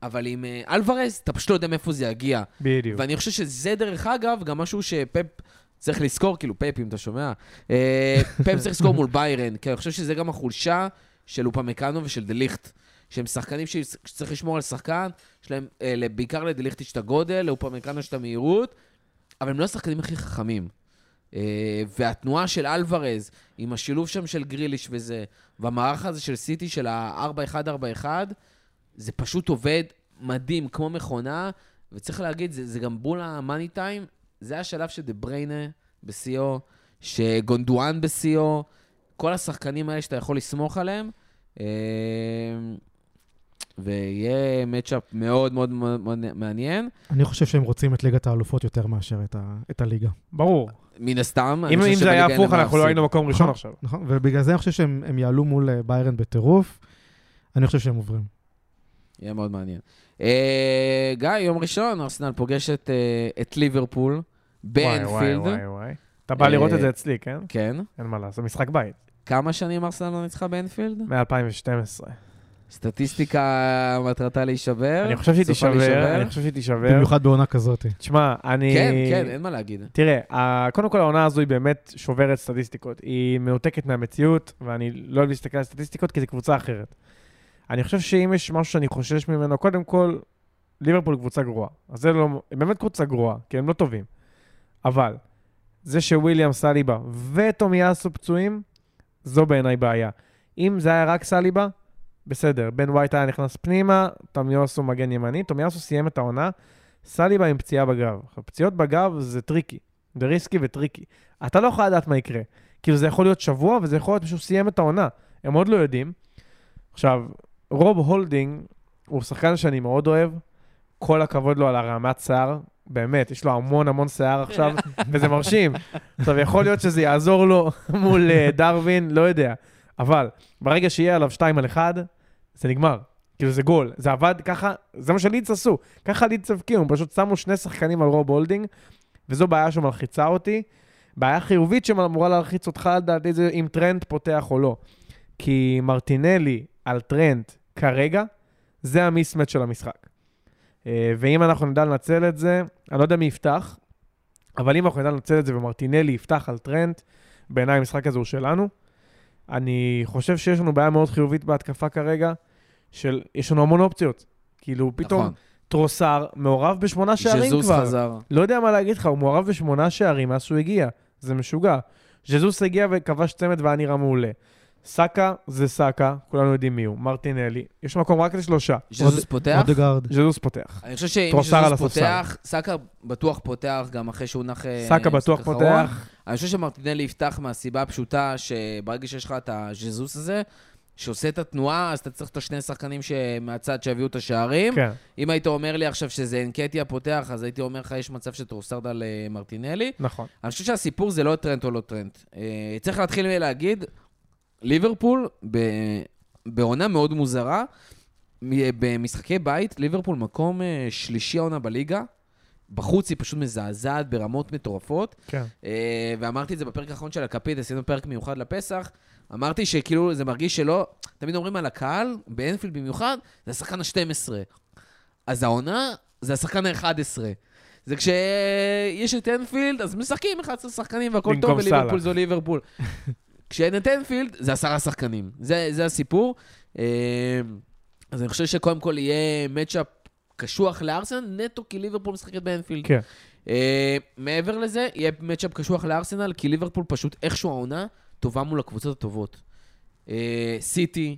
אבל עם אה, אלוורז, אתה פשוט לא יודע מאיפה זה יגיע. בדיוק. ואני חושב שזה, דרך אגב, גם משהו שפפ צריך לזכור, כאילו, פפ, אם אתה שומע, אה, פפ צריך לזכור מול ביירן, כי אני חושב שזה גם החולשה של אופמקאנו ושל דליכט. שהם שחקנים שצריך לשמור על שחקן, יש להם, אה, בעיקר לדליכט יש את הגודל, לאופמקאנו יש את המהירות, אבל הם לא השחקנים הכי חכמים. והתנועה של אלוורז, עם השילוב שם של גריליש וזה, והמערך הזה של סיטי, של ה-4-1-4-1, זה פשוט עובד מדהים, כמו מכונה, וצריך להגיד, זה, זה גם בול המאני טיים, זה השלב שדה בריינה בשיאו, שגונדואן בשיאו, כל השחקנים האלה שאתה יכול לסמוך עליהם, אה, ויהיה מצ'אפ מאוד מאוד מעניין. אני חושב שהם רוצים את ליגת האלופות יותר מאשר את ה- את הליגה. ברור. מן הסתם, אם אם זה היה הפוך, אנחנו לא. היינו מקום ראשון נכון. עכשיו. נכון? ובגלל זה אני חושב שהם הם יעלו מול אה, ביירן בטירוף. אני חושב שהם עוברים. יהיה מאוד מעניין. אה, גיא, יום ראשון, ארסנל פוגשת אה, את ליברפול וואי, וואי, באנפילד. וואי, וואי. אתה בא לראות את זה אצלי, כן? כן. אין מה לעשות, משחק בית. כמה שנים ארסנל לא ניצחה באנפילד? מ-2012. סטטיסטיקה מטרתה להישבר. אני חושב שהיא תישבר. אני חושב שהיא תישבר. במיוחד בעונה כזאת. תשמע, אני... כן, כן, אין מה להגיד. תראה, קודם כל העונה הזו היא באמת שוברת סטטיסטיקות. היא מנותקת מהמציאות, ואני לא אוהב להסתכל על סטטיסטיקות כי זו קבוצה אחרת. אני חושב שאם יש משהו שאני חושש ממנו, קודם כל, ליברפול קבוצה גרועה. אז זה לא... הם באמת קבוצה גרועה, כי הם לא טובים. אבל, זה שוויליאם סליבה וטומיאסו פצועים, זו בעיניי בעיה. אם זה היה רק סליבה, בסדר, בן ווייט היה נכנס פנימה, טומיאסו מגן ימני, טומיאסו סיים את העונה, סליבה עם פציעה בגב. פציעות בגב זה tricky. זה risky ו tricky. אתה לא יכול לדעת מה יקרה. כאילו, זה יכול להיות שבוע, וזה יכול להיות שהוא סיים את העונה. הם עוד לא יודעים. עכשיו, רוב הולדינג הוא שחקן שאני מאוד אוהב. כל הכבוד לו על הרעמת שיער. באמת, יש לו המון המון שיער עכשיו, וזה מרשים. עכשיו, יכול להיות שזה יעזור לו מול אה, דרווין, לא יודע. אבל ברגע שיהיה עליו 2 על 1, זה נגמר. כאילו זה גול. זה עבד ככה, זה מה שלידס עשו. ככה לידס הבקיעו, הם פשוט שמו שני שחקנים על רוב הולדינג, וזו בעיה שמלחיצה אותי. בעיה חיובית שאמורה להלחיץ אותך, לדעתי, זה אם טרנד פותח או לא. כי מרטינלי על טרנד כרגע, זה ה mismatch של המשחק. אה, ואם אנחנו נדע לנצל את זה, אני לא יודע מי יפתח, אבל אם אנחנו נדע לנצל את זה ומרטינלי יפתח על טרנד, בעיניי המשחק הזה הוא שלנו. אני חושב שיש לנו בעיה מאוד חיובית בהתקפה כרגע, של, יש לנו המון אופציות. כאילו, פתאום נכון. טרוסר מעורב בשמונה שערים ז'זוס כבר. חזר. לא יודע מה להגיד לך, הוא מעורב בשמונה שערים מאז שהוא הגיע. זה משוגע. ז'זוס הגיע וכבש צמד והיה נראה מעולה. סאקה זה סאקה, כולנו יודעים מי הוא. מרטינלי, יש מקום רק לשלושה. ז'זוס פותח. אודגרד. ז'זוס פותח. אני חושב שאם ז'זוס. פותח, סאקה בטוח פותח גם אחרי שהוא נח... אה, סאקה בטוח פותח. אני חושב שמרטינלי יפתח מהסיבה הפשוטה שברגע שיש לך את הז'זוס הזה, שעושה את התנועה, אז אתה צריך את השני שחקנים מהצד שיביאו את השערים. כן, אם היית אומר לי עכשיו שזה אנקטיה פותח, אז הייתי אומר לך, יש מצב שטרוסרד על אה, מרטינלי. נכון. אני חושב שהסיפור זה לא טרנט או לא טרנט. אה, צריך להתחיל להגיד, ליברפול, ב- בעונה מאוד מוזרה, במשחקי בית, ליברפול מקום אה, שלישי העונה בליגה. בחוץ היא פשוט מזעזעת ברמות מטורפות. כן. אה, ואמרתי את זה בפרק האחרון של הכפית, עשינו פרק מיוחד לפסח. אמרתי שכאילו זה מרגיש שלא, תמיד אומרים על הקהל, באנפילד במיוחד, זה השחקן ה-12. אז העונה זה השחקן ה-11. זה כשיש את אנפילד, אז משחקים 11 שחקנים והכל טוב, וליברפול סאלח. זו ליברפול. כשאין את אנפילד, זה עשרה שחקנים. זה, זה הסיפור. אה, אז אני חושב שקודם כל יהיה מצ'אפ קשוח לארסנל, נטו כי ליברפול משחקת באנפילד. כן. אה, מעבר לזה, יהיה מצ'אפ קשוח לארסנל, כי ליברפול פשוט איכשהו העונה טובה מול הקבוצות הטובות. אה, סיטי,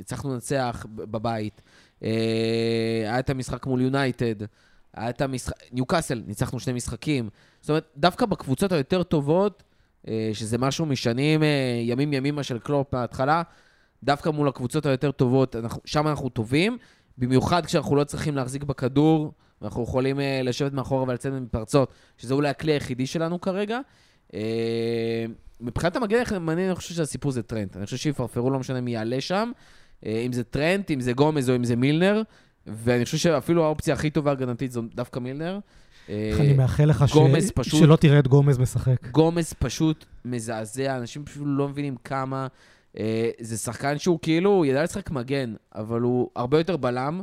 הצלחנו לנצח בבית. אה, היה את המשחק מול יונייטד. היה את המשחק... ניוקאסל, ניצחנו שני משחקים. זאת אומרת, דווקא בקבוצות היותר טובות, שזה משהו משנים אה, ימים ימימה של קלופ מההתחלה, דווקא מול הקבוצות היותר טובות, שם אנחנו טובים, במיוחד כשאנחנו לא צריכים להחזיק בכדור, ואנחנו יכולים אה, לשבת מאחורה ולצאת מפרצות, שזה אולי הכלי היחידי שלנו כרגע. אה, מבחינת המגן הימני, אני חושב שהסיפור זה טרנד. אני חושב שיפרפרו, לא משנה מי יעלה שם, אה, אם זה טרנד, אם זה גומז או אם זה מילנר, ואני חושב שאפילו האופציה הכי טובה הגנתית זו דווקא מילנר. אה, איך אני מאחל לך ש... פשוט- שלא תראה את גומז משחק. גומז פשוט מזעזע, אנשים פשוט לא מבינים כמה. אה, זה שחקן שהוא כאילו, הוא ידע לשחק מגן, אבל הוא הרבה יותר בלם,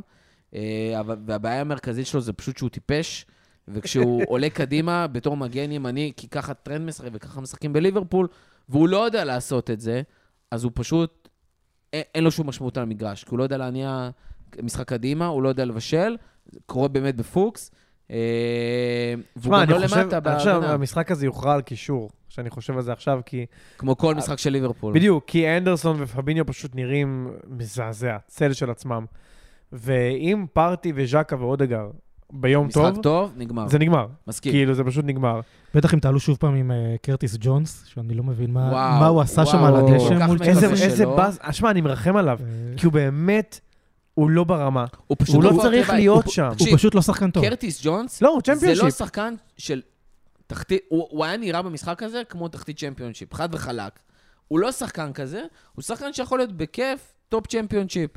אה, אבל, והבעיה המרכזית שלו זה פשוט שהוא טיפש, וכשהוא עולה קדימה בתור מגן ימני, כי ככה טרנד משחק וככה משחקים בליברפול, והוא לא יודע לעשות את זה, אז הוא פשוט, אין, אין לו שום משמעות על המגרש, כי הוא לא יודע להניע משחק קדימה, הוא לא יודע לבשל, קורה באמת בפוקס. אה, והוא גם אני לא חושב, למטה אני חושב. המשחק הזה יוכרע על קישור, שאני חושב על זה עכשיו, כי... כמו כל משחק של ליברפול. בדיוק, כי אנדרסון ופביניו פשוט נראים מזעזע, צל של עצמם. ואם פארטי וז'קה ואודגר ביום טוב, משחק טוב, נגמר. זה נגמר. מסכים. כאילו, זה פשוט נגמר. בטח אם תעלו שוב פעם עם אה, קרטיס ג'ונס, שאני לא מבין מה וואו, מה הוא עשה שם על הדשא מול. איזה באז, שמע, אני מרחם עליו, אה, כי הוא באמת, הוא לא ברמה. הוא פשוט הוא לא עבר צריך לבית. להיות הוא- שם. הוא פשוט לא שחקן טוב. קרטיס ג'ונס, לא, הוא זה לא צ'מפיונשיפ. שחקן של תחתית, הוא הוא היה נראה במשחק הזה כמו תחתית צ'מפיונשיפ, חד וחלק. הוא לא שחקן כזה, הוא שחקן שיכול להיות בכיף top צ'מפיונשיפ.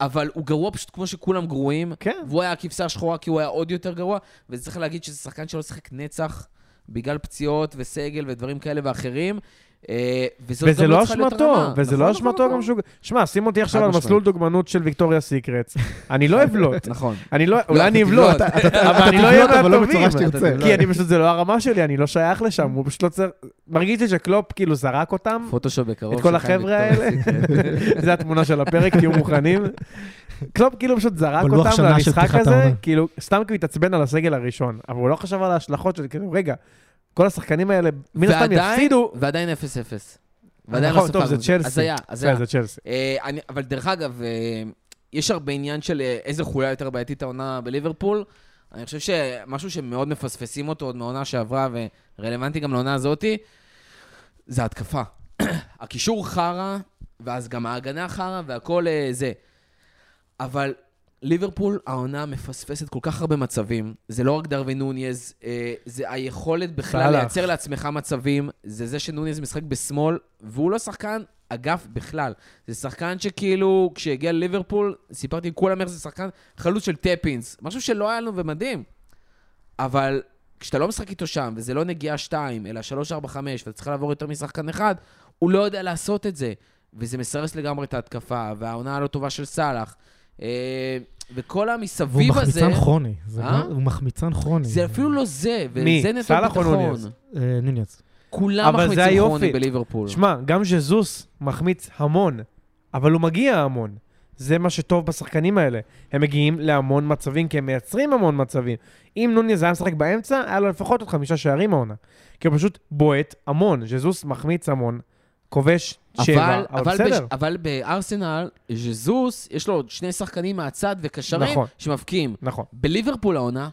אבל הוא גרוע פשוט כמו שכולם גרועים, כן. והוא היה הכבשה השחורה כי הוא היה עוד יותר גרוע, ושצריך להגיד שזה שחקן שלא שיחק נצח, בגלל פציעות וסגל ודברים כאלה ואחרים. אה, וזה לא אשמתו. וזה נכון, לא נכון, אשמתו נכון. גם שהוא... שמע, שים אותי עכשיו על. מסלול דוגמנות של ויקטוריה סיקרטס. אני לא אבלוט. נכון. אני לא, אולי אני אבלוט. אבל אני לא אהיה לא מהטובים. כי אני פשוט, זה לא הרמה שלי, אני לא שייך לשם, הוא פשוט לא צריך... מרגיש לי שקלופ כאילו זרק אותם, פוטושופ בקרוב. את כל החבר'ה האלה. זה התמונה של הפרק, תהיו מוכנים. קלופ כאילו פשוט זרק אותם למשחק הזה. כאילו, סתם כי הוא התעצבן על הסגל הראשון, אבל הוא לא חשב על ההשלכות של, כאילו, רגע, כל השחקנים האלה, מן הסתם ועדיין- יפסידו. ועדיין 0-0. ועדיין לא נכון, טוב, זה. צ'לסי. הזיה, בסדר, הזיה. זה צ'לסי. אה, אבל דרך אגב, אה, יש הרבה עניין של אה, איזה חוליה יותר בעייתית העונה בליברפול. אני חושב שמשהו שמאוד מפספסים אותו עוד מהעונה שעברה, ורלוונטי גם לעונה הזאתי, זה ההתקפה. הקישור חרא, ואז גם ההגנה חרא, והכל זה. אבל ליברפול, העונה מפספסת כל כך הרבה מצבים. זה לא רק דרווין נוניז, אה, זה היכולת בכלל סאלח. לייצר לעצמך מצבים. זה זה שנוניז משחק בשמאל, והוא לא שחקן אגף בכלל. זה שחקן שכאילו, כשהגיע לליברפול, סיפרתי לכולם איך זה שחקן חלוץ של טפינס. משהו שלא היה לנו ומדהים. אבל כשאתה לא משחק איתו שם, וזה לא נגיעה 2, אלא 3, 4, 5, ואתה צריך לעבור יותר משחקן אחד, הוא לא יודע לעשות את זה. וזה מסרס לגמרי את ההתקפה, והעונה הלא טובה של סאלח. אה, וכל המסביב הזה, מחמיצן כרוני. זה אה? גם- הוא מחמיצן כרוני. זה אפילו לא זה, מי? וזה נטו סאלח או ביטחון. נוניז? אה, נוניאז. כולם מחמיצים. כרוני בליברפול. שמע, גם ז'זוס מחמיץ המון, אבל הוא מגיע המון. זה מה שטוב בשחקנים האלה. הם מגיעים להמון מצבים, כי הם מייצרים המון מצבים. אם נוניז היה משחק באמצע, היה לו לפחות עוד חמישה שערים העונה. כי הוא פשוט בועט המון. ז'זוס מחמיץ המון, כובש שבע, אבל, אבל, אבל, בסדר. בש, אבל בארסנל, ז'זוס, יש לו עוד שני שחקנים מהצד וקשרים נכון. שמבקיעים. נכון. בליברפול העונה,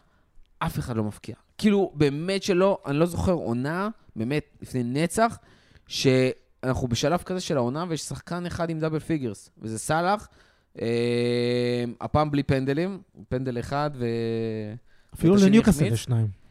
אף אחד לא מבקיע. כאילו, באמת שלא, אני לא זוכר עונה, באמת, לפני נצח, שאנחנו בשלב כזה של העונה, ויש שחקן אחד עם double figures, וזה סאלח, אה, הפעם בלי פנדלים, פנדל אחד, ו... אפילו לניוקאסל החמיץ. יש שניים.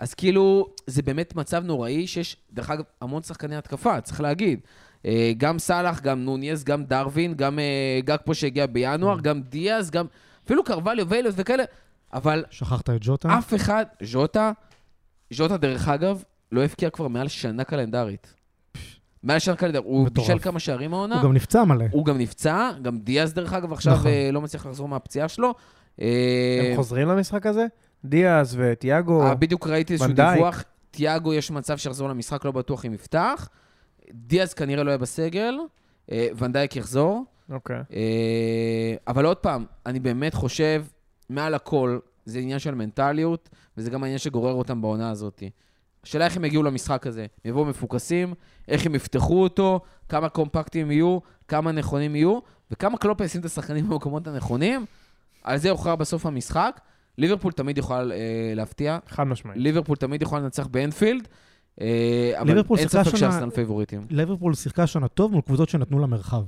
אז כאילו, זה באמת מצב נוראי שיש, דרך אגב, המון שחקני התקפה, צריך להגיד. אה, גם סאלח, גם נוניס, גם דרווין, גם אה, גג פה שהגיע בינואר, Mm. גם דיאז, גם אפילו קרווליו ויילוס וכאלה, אבל שכחת את ג'וטה? אף אחד, ז'וטה, ז'וטה דרך אגב, לא הבקיע כבר מעל שנה קלנדרית. מעל שנה קלנדרית, הוא. בישל כמה שערים העונה, הוא גם נפצע מלא. הוא גם נפצע, גם דיאז דרך אגב עכשיו נכון. אה, לא מצליח לחזור מהפציעה שלו. אה, הם חוזרים למשחק הזה? דיאז וטיאגו. אה, בדיוק ראיתי איזשהו. דיווח, תיאגו יש מצב שיחזור למשחק, לא בטוח אם יפתח. דיאז כנראה לא יהיה בסגל, אה, ונדייק יחזור. אוקיי. אה, אבל עוד פעם, אני באמת חושב, מעל הכל, זה עניין של מנטליות, וזה גם העניין שגורר אותם בעונה הזאת. השאלה איך הם יגיעו למשחק הזה. הם יבואו מפוקסים, איך הם יפתחו אותו, כמה קומפקטים יהיו, כמה נכונים יהיו, וכמה קלופ ישים את השחקנים במקומות הנכונים. על זה יוכרע בסוף המשחק. ליברפול תמיד יכולה אה, להפתיע, חד משמעית. ליברפול תמיד יכולה לנצח באנפילד, אה, אבל ליברפול אין ספק שארסנל פייבוריטים. ליברפול שיחקה שנה טוב מול קבוצות שנתנו לה מרחב.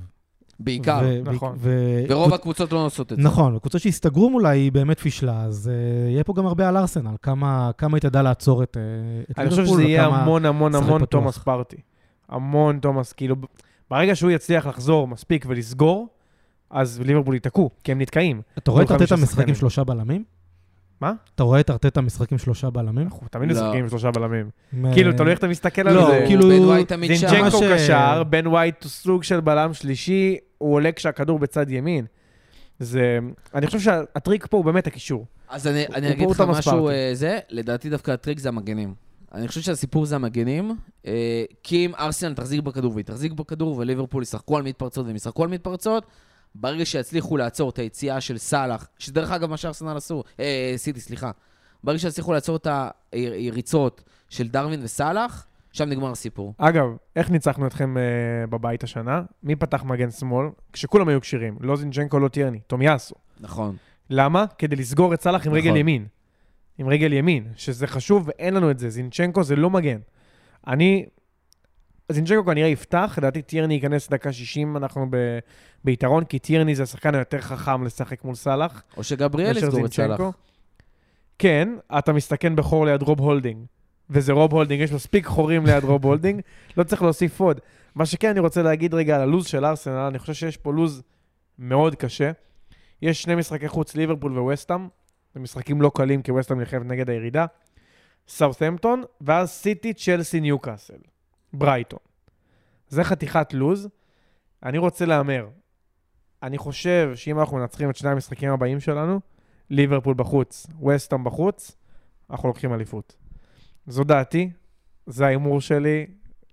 בעיקר. ו- נכון. ו- ורוב הקבוצות לא עושות את זה. נכון, וקבוצות שהסתגרו מולה היא באמת פישלה, אז אה, יהיה פה גם הרבה על ארסנל, כמה, כמה היא תדע לעצור את, אה, את אני חושב ליברפול שזה יהיה המון המון המון פתוח. תומאס פארטי. המון תומאס, כאילו, ברגע שהוא יצליח לחזור מספיק ולסגור, אז ליברפול ייתקעו, כי הם נתקעים. אתה רואה את ארטטה חמישה משחק עם. שלושה בלמים? מה? אתה רואה את ארטטה משחק עם שלושה בלמים? אנחנו תמיד לא. משחקים עם שלושה בלמים. כאילו, תלוי איך אתה מסתכל על לא, זה. כאילו- בן ווייט תמיד שם. זינצ'נקו קשר, בן ווייט הוא סוג של בלם שלישי, הוא עולה כשהכדור בצד ימין. זה... אני חושב שהטריק פה הוא באמת הקישור. אז אני, אני הוא אגיד לך משהו. אה, זה, לדעתי דווקא הטריק זה המגנים. אני חושב שהסיפור זה המגנים, אה, כי אם ארסנל תחזיק בכדור והיא תחזיק בכדור וליברפול ישחקו על מתפרצות והם ישחקו על מתפרצות, ברגע שיצליחו לעצור את היציאה של סאלח, שדרך אגב מה שארסנל עשו, אה, סיטי, סליחה, ברגע שיצליחו לעצור את היריצות של דרווין וסאלח, שם נגמר הסיפור. אגב, איך ניצחנו אתכם uh, בבית השנה? מי פתח מגן שמאל? כשכולם היו כשירים. לא זינצ'נקו, לא טיירני, תומיאסו. נכון. למה? כדי לסגור את סאלח עם רגל נכון. ימין. עם רגל ימין, שזה חשוב ואין לנו את זה. זינצ'נקו זה לא מגן. אני... זינצ'נקו כנראה יפתח, לדעתי טיירני ייכנס דקה 60, אנחנו ב... ביתרון, כי טיירני זה השחקן היותר חכם לשחק מול סאלח. או שגבריאל יסגור את סאלח. כן, אתה מסתכן בחור ליד רוב הולדינג, וזה רוב הולדינג, יש מספיק חורים ליד רוב הולדינג, לא צריך להוסיף עוד. מה שכן, אני רוצה להגיד רגע על הלו"ז של ארסנל, אני חושב שיש פה לו"ז מאוד קשה. יש שני משחקי חוץ, ליברפול וווסטאם, זה משחקים לא קלים, כי ווסטאם נלחמת נגד הירידה. סאות'המפטון, ואז סיטי, צ'לסי, ניוקאסל. ברייטון. זה חתיכת לו"ז. אני רוצה להמר. אני חושב שאם אנחנו מנצחים את שני המשחקים הבאים שלנו, ליברפול בחוץ, וסטאם בחוץ, אנחנו לוקחים אליפות. זו דעתי, זה ההימור שלי.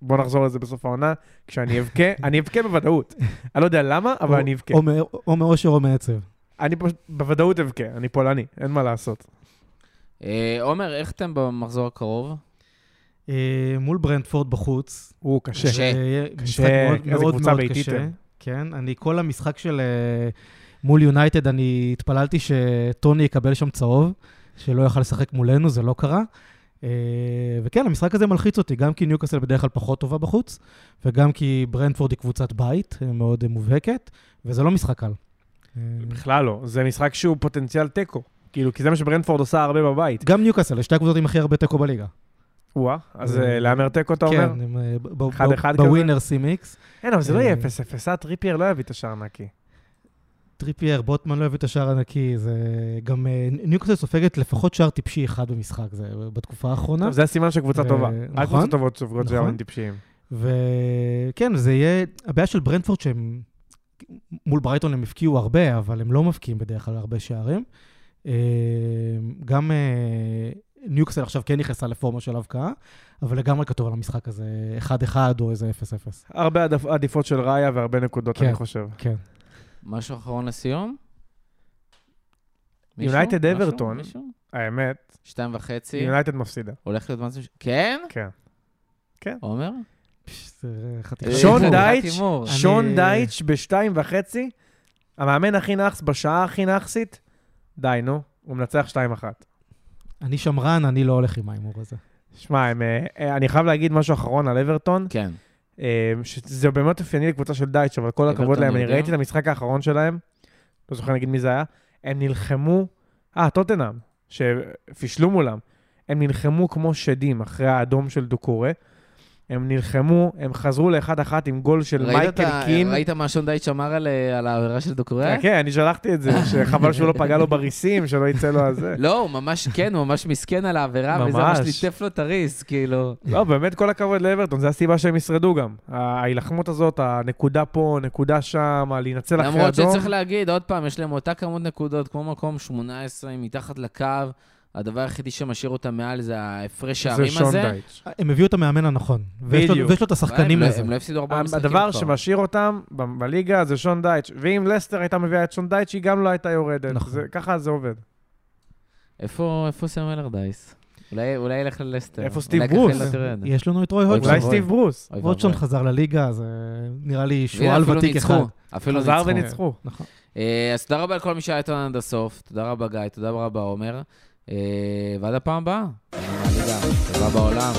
בוא נחזור לזה בסוף העונה. כשאני אבכה, אני אבכה בוודאות. אני לא יודע למה, אבל או- אני אבכה. או מא- או מאושר או מעצב. אני פשוט בוודאות אבכה, אני פולני, אין מה לעשות. אה, עומר, איך אתם במחזור הקרוב? אה, מול ברנדפורד בחוץ. הוא קשה. קשה. קשה, משחק מאוד איזה מאוד קבוצה מאוד ביתית קשה. כן, אני כל המשחק של אה, מול יונייטד, אני התפללתי שטוני יקבל שם צהוב, שלא יוכל לשחק מולנו, זה לא קרה. אה, וכן, המשחק הזה מלחיץ אותי, גם כי ניוקאסל בדרך כלל פחות טובה בחוץ, וגם כי ברנטפורד היא קבוצת בית, אה, מאוד אה, מובהקת, וזה לא משחק קל. בכלל לא, זה משחק שהוא פוטנציאל תיקו. כאילו, כי זה מה שברנפורד עושה הרבה בבית. גם ניוקאסל, יש שתי הקבוצות עם הכי הרבה תיקו בליגה. וואה, אז אה, להמר תיקו אתה אומר? כן, ב- כזה? בווינר סי-מיקס. אין, אבל זה לא יהיה אה, 0-0, אה, טריפייר לא יביא את השער נקי. טריפייר, בוטמן לא הביא את השער הנקי, זה גם ניוקאסל סופגת לפחות שער טיפשי אחד במשחק, זה בתקופה האחרונה. טוב, זה הסימן של קבוצה טובה. רק נכון. קבוצות טובות סופגות נכון. שערים טיפשיים. וכן, זה יהיה... הבעיה של ברנדפורד שהם... מול ברייטון הם הפקיעו הרבה, אבל הם לא מבקיעים בדרך כלל הרבה שערים. גם ניוקסל עכשיו כן נכנסה לפורמה של הבקעה, אבל לגמרי כתוב על המשחק הזה 1-1 או איזה 0-0. הרבה עדיפ- עדיפות של ראיה והרבה נקודות, כן. אני חושב. כן. משהו אחרון לסיום? יונייטד? אברטון. האמת, שתיים וחצי. יונייטד מפסידה. הולך להיות משהו... ש- כן? כן. עומר? שון אה, דייטש, הימור. אני- שון דייטש בשתיים וחצי, המאמן הכי נאחס בשעה הכי נאחסית, די, נו, הוא מנצח שתיים אחת. אני שמרן, אני לא הולך עם ההימור הזה. שמע, אה, אה, אני חייב להגיד משהו אחרון על אברטון, כן. אה, שזה באמת אופייני לקבוצה של דייטש, אבל כל הכבוד להם, אני? ראיתי את המשחק האחרון שלהם, לא זוכר להגיד מי זה היה, הם נלחמו, אה, טוטנאם, שפישלו מולם, הם נלחמו כמו שדים אחרי האדום של דוקורה, הם נלחמו, הם חזרו לאחד אחת עם גול של מייקל ה- קין. ראית מה שון דייט שמר על אה, על העבירה של דוקוריה? כן, אני שלחתי את זה, שחבל שהוא לא פגע לו בריסים, שלא יצא לו הזה. לא, הוא ממש, כן, הוא ממש מסכן על העבירה, וזה ממש. ליטף לו את הריס, כאילו. לא, באמת כל הכבוד לאברטון, זו הסיבה שהם ישרדו גם. ההילחמות הזאת, הנקודה פה, נקודה שם, להינצל אחרי למרות אדום. שצריך להגיד, עוד פעם, יש להם אותה כמות נקודות, כמו מקום 18 מתחת לקו, הדבר היחידי שמשאיר אותם מעל זה ההפרש זה שערים שון הזה. דייץ'. הם הביאו את המאמן הנכון. ויש לו- בדיוק. ויש לו את השחקנים לא- לזה. הם לא הפסידו ארבעה משחקים הדבר כבר. שמשאיר אותם בליגה זה שון דייץ', ואם לסטר הייתה מביאה את שון דייץ', היא גם לא הייתה יורדת. נכון. זה- ככה זה עובד. איפה איפה סם אלרדייס? אולי אולי ילך ללסטר. איפה סטיב ברוס? לא. יש לנו את רוי הודשון. אולי. סטיב ברוס. הודשון. חזר לליגה, זה נראה לי שועל אפילו ותיק אחד. אפילו חזר ניצחו. וניצחו. נכון. אה, אז תודה רבה לכל מי שהיה איתנו עד הסוף. תודה רבה, גיא. תודה רבה, עומר. אה, ועד הפעם הבאה. טובה בעולם.